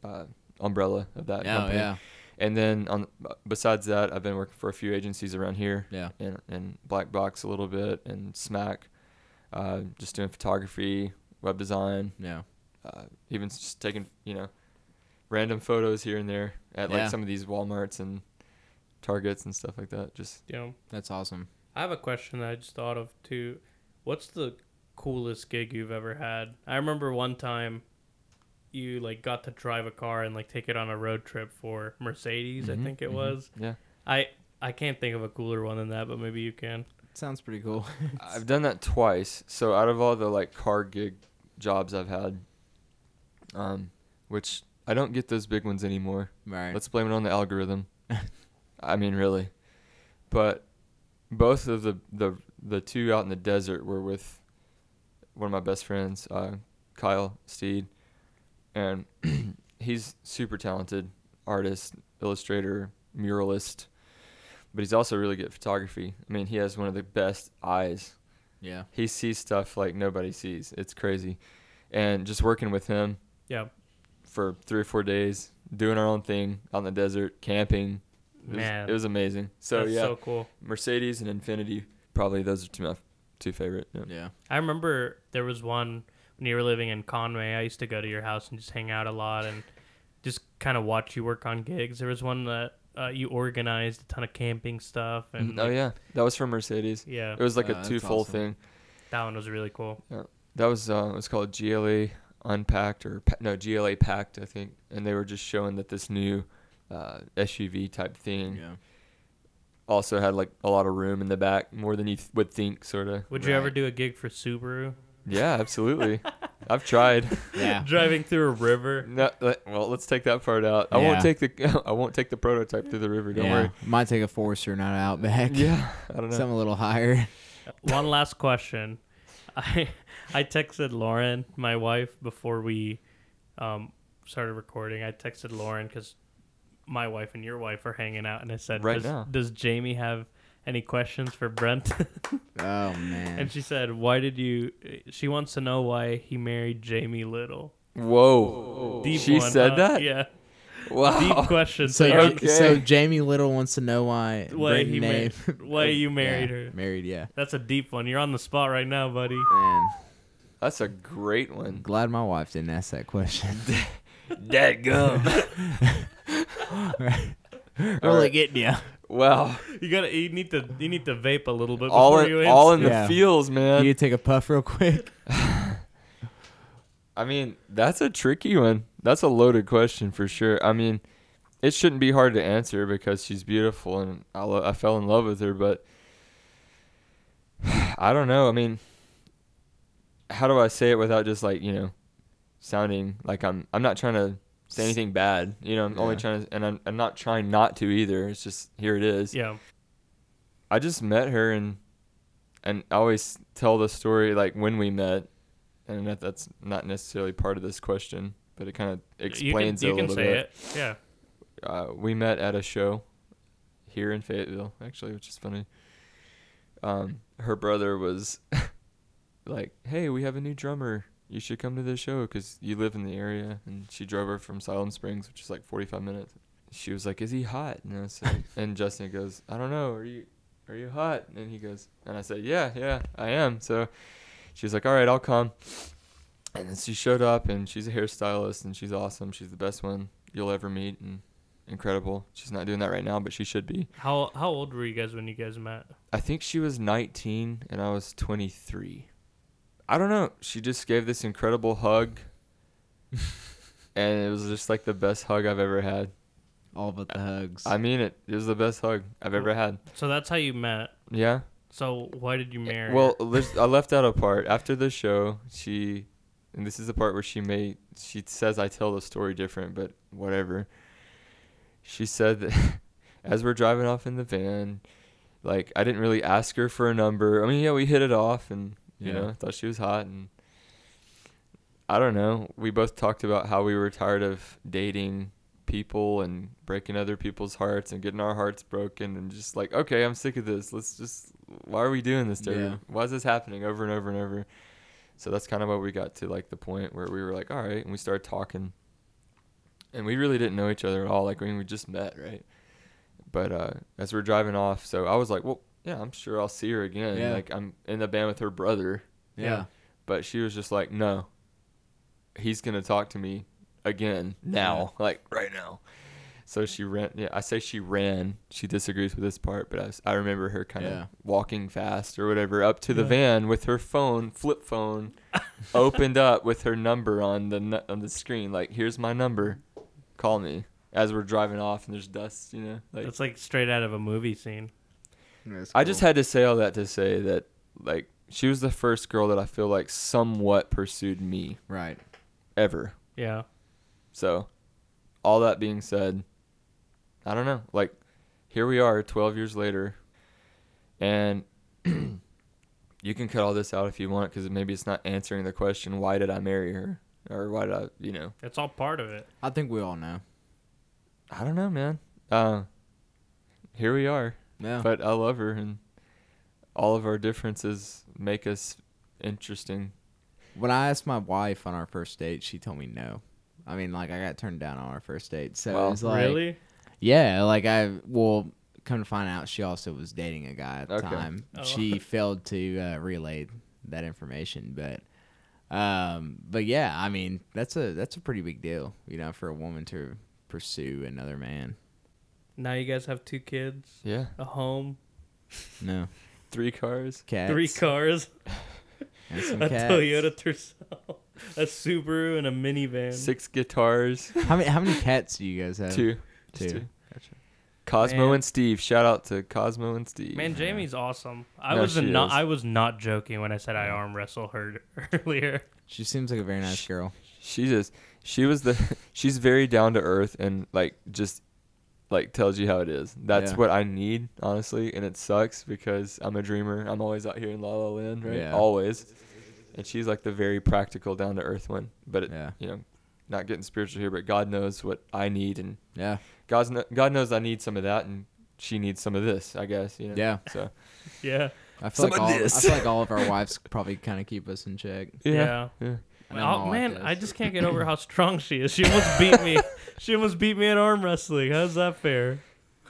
uh, umbrella of that Yeah. company. Yeah. And then on besides that, I've been working for a few agencies around here Yeah. and, and Black Box a little bit and Smack, uh, just doing photography, web design, Yeah. uh, even just taking you know random photos here and there at Yeah. like some of these WalMarts and Targets and stuff like that. Just You know, That's awesome. I have a question that I just thought of too. What's the coolest gig you've ever had? I remember one time you like got to drive a car and like take it on a road trip for Mercedes, I Mhm, think it mhm, was. Yeah, I I can't think of a cooler one than that, but maybe you can. Sounds pretty cool. I've done that twice. So out of all the like car gig jobs I've had, um, which I don't get those big ones anymore. right. Let's blame it on the algorithm. I mean, really. But both of the, the the two out in the desert were with one of my best friends, uh, Kyle Steed, and he's super talented artist, illustrator, muralist, but he's also really good at photography. I mean, he has one of the best eyes. yeah. He sees stuff like nobody sees. It's crazy, and just working with him Yeah. for three or four days, doing our own thing out in the desert, camping. It was, Man. it was amazing. So That's yeah, so cool. Mercedes and Infiniti, probably those are two my two favorite. Yeah. Yeah. I remember there was one when you were living in Conway. I used to go to your house and just hang out a lot and just kind of watch you work on gigs. There was one that uh, you organized a ton of camping stuff and oh like, yeah, that was for Mercedes. yeah, It was like Uh, a two-fold awesome. thing. that one was really cool. Yeah, That was uh, it was called GLA Unpacked or pa- no GLA Packed, I think, and they were just showing that this new uh, SUV type thing Yeah. also had like a lot of room in the back, more than you th- would think, sort of. Would you ever do a gig for Subaru? Yeah, absolutely. I've tried. Yeah. Driving through a river. No, let- well, let's take that part out. I Yeah. won't take the I won't take the prototype through the river. Don't yeah. worry. Might take a Forester, not an Outback. Yeah, I don't know. Something a little higher. One last question. I I texted Lauren, my wife, before we um, started recording. I texted Lauren because my wife and your wife are hanging out, and I said, Right does, now. does Jamie have any questions for Brent?" Oh man. and she said, "Why did you?" She wants to know why he married Jamie Little. Whoa. Deep she one, said huh? that. Yeah, Wow. deep question. so, So, Okay. so Jamie Little wants to know why. why he name- married? Why you married Yeah, her? Married, yeah. That's a deep one. You're on the spot right now, buddy. Man, That's a great one. glad my wife didn't ask that question. Dead gum. really right. getting you. Wow. You gotta. You need to. You need to vape a little bit All before you in, answer. all in the Yeah. feels, man. You take a puff real quick. I mean, that's a tricky one. That's a loaded question for sure. I mean, it shouldn't be hard to answer because she's beautiful and I, lo- I fell in love with her, but I don't know. I mean, how do I say it without just like, you know, sounding like I'm I'm not trying to say anything bad. You know, I'm only trying to and I'm I'm not trying not to either. It's just here it is. Yeah. I just met her and and I always tell the story like when we met and that, that's not necessarily part of this question, but it kind of you can, explains you it a can little say bit. it. Yeah. uh, we met at a show here in Fayetteville, actually, which is funny. Um, her brother was like, "Hey, we have a new drummer. You should come to the show because you live in the area." And she drove her from Siloam Springs, which is like 45 minutes. She was like, "Is he hot?" And I said, and Justin goes, "I don't know. Are you, are you hot?" And he goes, and I said, "Yeah, yeah, I am." So she was like, "All right, I'll come." And then she showed up, and she's a hairstylist, and she's awesome. She's the best one you'll ever meet, and incredible. She's not doing that right now, but she should be. How how old were you guys when you guys met? I think she was 19 and I was 23. I don't know. She just gave this incredible hug. and it was just like the best hug I've ever had. All but the hugs. I mean it. It was the best hug I've ever had. So that's how you met. Yeah. So why did you marry? Well, I left out a part. After the show, she and this is the part where she may she says I tell the story different, but whatever. She said that as we're driving off in the van, like I didn't really ask her for a number. I mean, yeah, we hit it off and you Yeah. know, thought she was hot and I don't know. We both talked about how we were tired of dating people and breaking other people's hearts and getting our hearts broken and just like, okay, I'm sick of this. Let's just why are we doing this to Yeah. Why is this happening over and over and over? So that's kind of what we got to like the point where we were like, all right, and we started talking. And we really didn't know each other at all. Like when we just met, right? But uh, as we're driving off, so I was like, well, yeah, I'm sure I'll see her again. Yeah. Like I'm in the band with her brother, yeah. but she was just like, no, he's gonna talk to me again now, like right now. So she ran. Yeah, I say she ran. She disagrees with this part, but I, was- I remember her kind of Yeah. walking fast or whatever up to the Yeah. van with her phone, flip phone, opened up with her number on the on the screen. Like, here's my number, call me. As we're driving off and there's dust, you know. Like, That's like straight out of a movie scene. That's I just had to say all that to say that, like, she was the first girl that I feel like somewhat pursued me right. ever. Yeah. So, all that being said, I don't know. Like, here we are 12 years later, and you can cut all this out if you want because maybe it's not answering the question, why did I marry her? Or why did I, you know, It's all part of it. I think we all know. I don't know, man. Uh, here we are. Yeah. But I love her, and all of our differences make us interesting. when I asked my wife on our first date, she told me no. I mean, like I got turned down on our first date. So Wow. it was like, really? yeah, like I well, come to find out, she also was dating a guy at the Okay. time. Oh. She failed to uh, relay that information, but um, but yeah, I mean, that's a that's a pretty big deal, you know, for a woman to pursue another man. Now you guys have two kids, Yeah. a home, No Three cars. cats, three cars, and some a cats. Toyota Tercel, a Subaru, and a minivan. Six guitars. How many how many cats do you guys have? two. Just Two. two. Cosmo Man. and Steve. Shout out to Cosmo and Steve. Man, Jamie's awesome. I No, was she not. is. I was not joking when I said I arm wrestle her earlier. She seems like a very nice girl. She just she was the she's very down to earth and like just like tells you how it is. That's Yeah. what I need, honestly, and it sucks because I'm a dreamer. I'm always out here in La La Land, right? Yeah. Always. And she's like the very practical, down to earth one. But it, Yeah. you know, not getting spiritual here, but God knows what I need, and Yeah. God's kn- God knows I need some of that, and she needs some of this, I guess. You know? Yeah. So Yeah. I feel Some like of all I feel like all of our wives probably kind of keep us in check. Yeah. yeah. I know my Oh wife man. I just can't get over how strong she is. She almost beat me. She almost beat me at arm wrestling. How's that fair?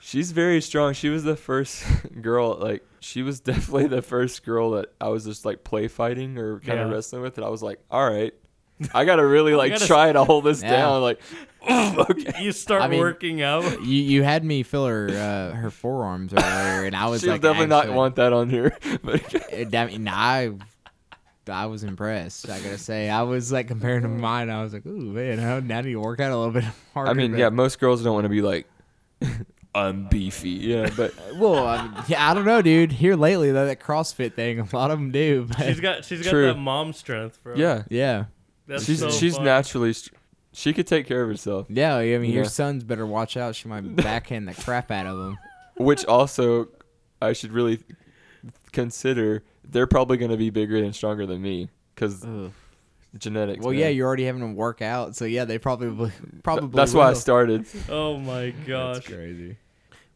She's very strong. She was the first girl, like she was definitely the first girl that I was just like play fighting or kind of Yeah. wrestling with, and I was like, all right, I gotta really like gotta- try to hold this Yeah. down. Like, okay. You start I mean- working out. You you had me feel her uh, her forearms earlier, and I was She'll like, definitely not want that on here. But It, I mean, I I was impressed. I gotta say, I was like comparing to mine. I was like, ooh man, how- now do you work out a little bit harder? I mean, but- yeah, most girls don't want to be like, I'm beefy. Yeah, but Well, I mean, yeah, I don't know, dude. Here lately, though, that CrossFit thing, a lot of them do. But She's got she's got True. that mom strength, bro. yeah, yeah, That's she's so she's fun. naturally. Str- she could take care of herself. yeah. I mean, your sons better watch out. She might backhand the crap out of them. Which also, I should really consider. They're probably going to be bigger and stronger than me because genetics. Well, man. yeah, you're already having them work out, so yeah, they probably probably. That's why I started. Oh my gosh. That's crazy.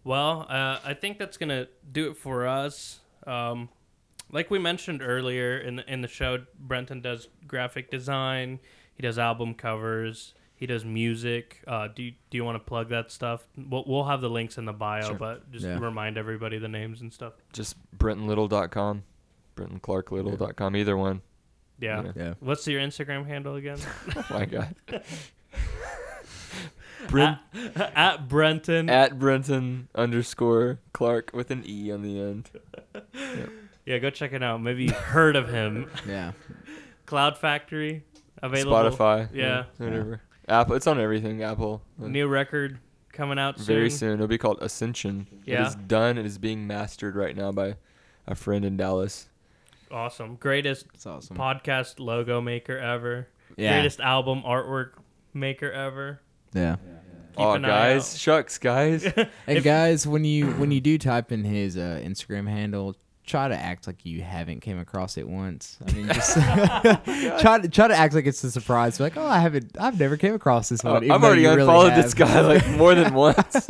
Well, uh, I think that's gonna do it for us. Um, like we mentioned earlier in the, in the show, Brenton does graphic design. He does album covers. He does music. Uh, do you, do you want to plug that stuff? We'll, we'll have the links in the bio, Sure. but just Yeah. remind everybody the names and stuff. Just BrentonLittle.com, BrentonClarkLittle.com, either one. Yeah. Yeah. Yeah. What's your Instagram handle again? Oh my god. Brent at, at Brenton. at Brenton underscore Clark with an E on the end. yeah, go check it out. Maybe you've heard of him. Yeah. Cloud Factory available. Spotify. Yeah. Whatever. Apple. It's on everything. Apple. New record coming out soon. Very soon. It'll be called Ascension. It Yeah. is done. It is being mastered right now by a friend in Dallas. Awesome. Greatest That's awesome. podcast logo maker ever. yeah. Greatest album artwork maker ever. Yeah. Keep oh, an eye guys, out. shucks, guys. And If- guys, when you when you do type in his uh, Instagram handle, try to act like you haven't came across it once. I mean, just try to try to act like it's a surprise. Like, oh, I haven't, I've never came across this one. Uh, even I've though already you really unfollowed have. this guy like more than once.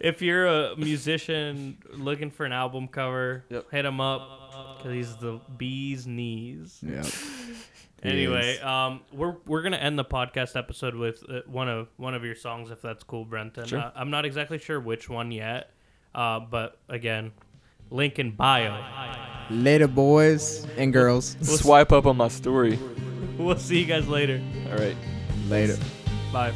If you're a musician looking for an album cover, Yep. hit him up because he's the bee's knees. Yep. He Anyway, is. um, we're we're gonna end the podcast episode with uh, one of one of your songs, if that's cool, Brenton. Sure. Uh, I'm not exactly sure which one yet, uh, but again, link in bio. Later, boys and girls. We'll Swipe up on my story. We'll see you guys later. All right. Later. Bye.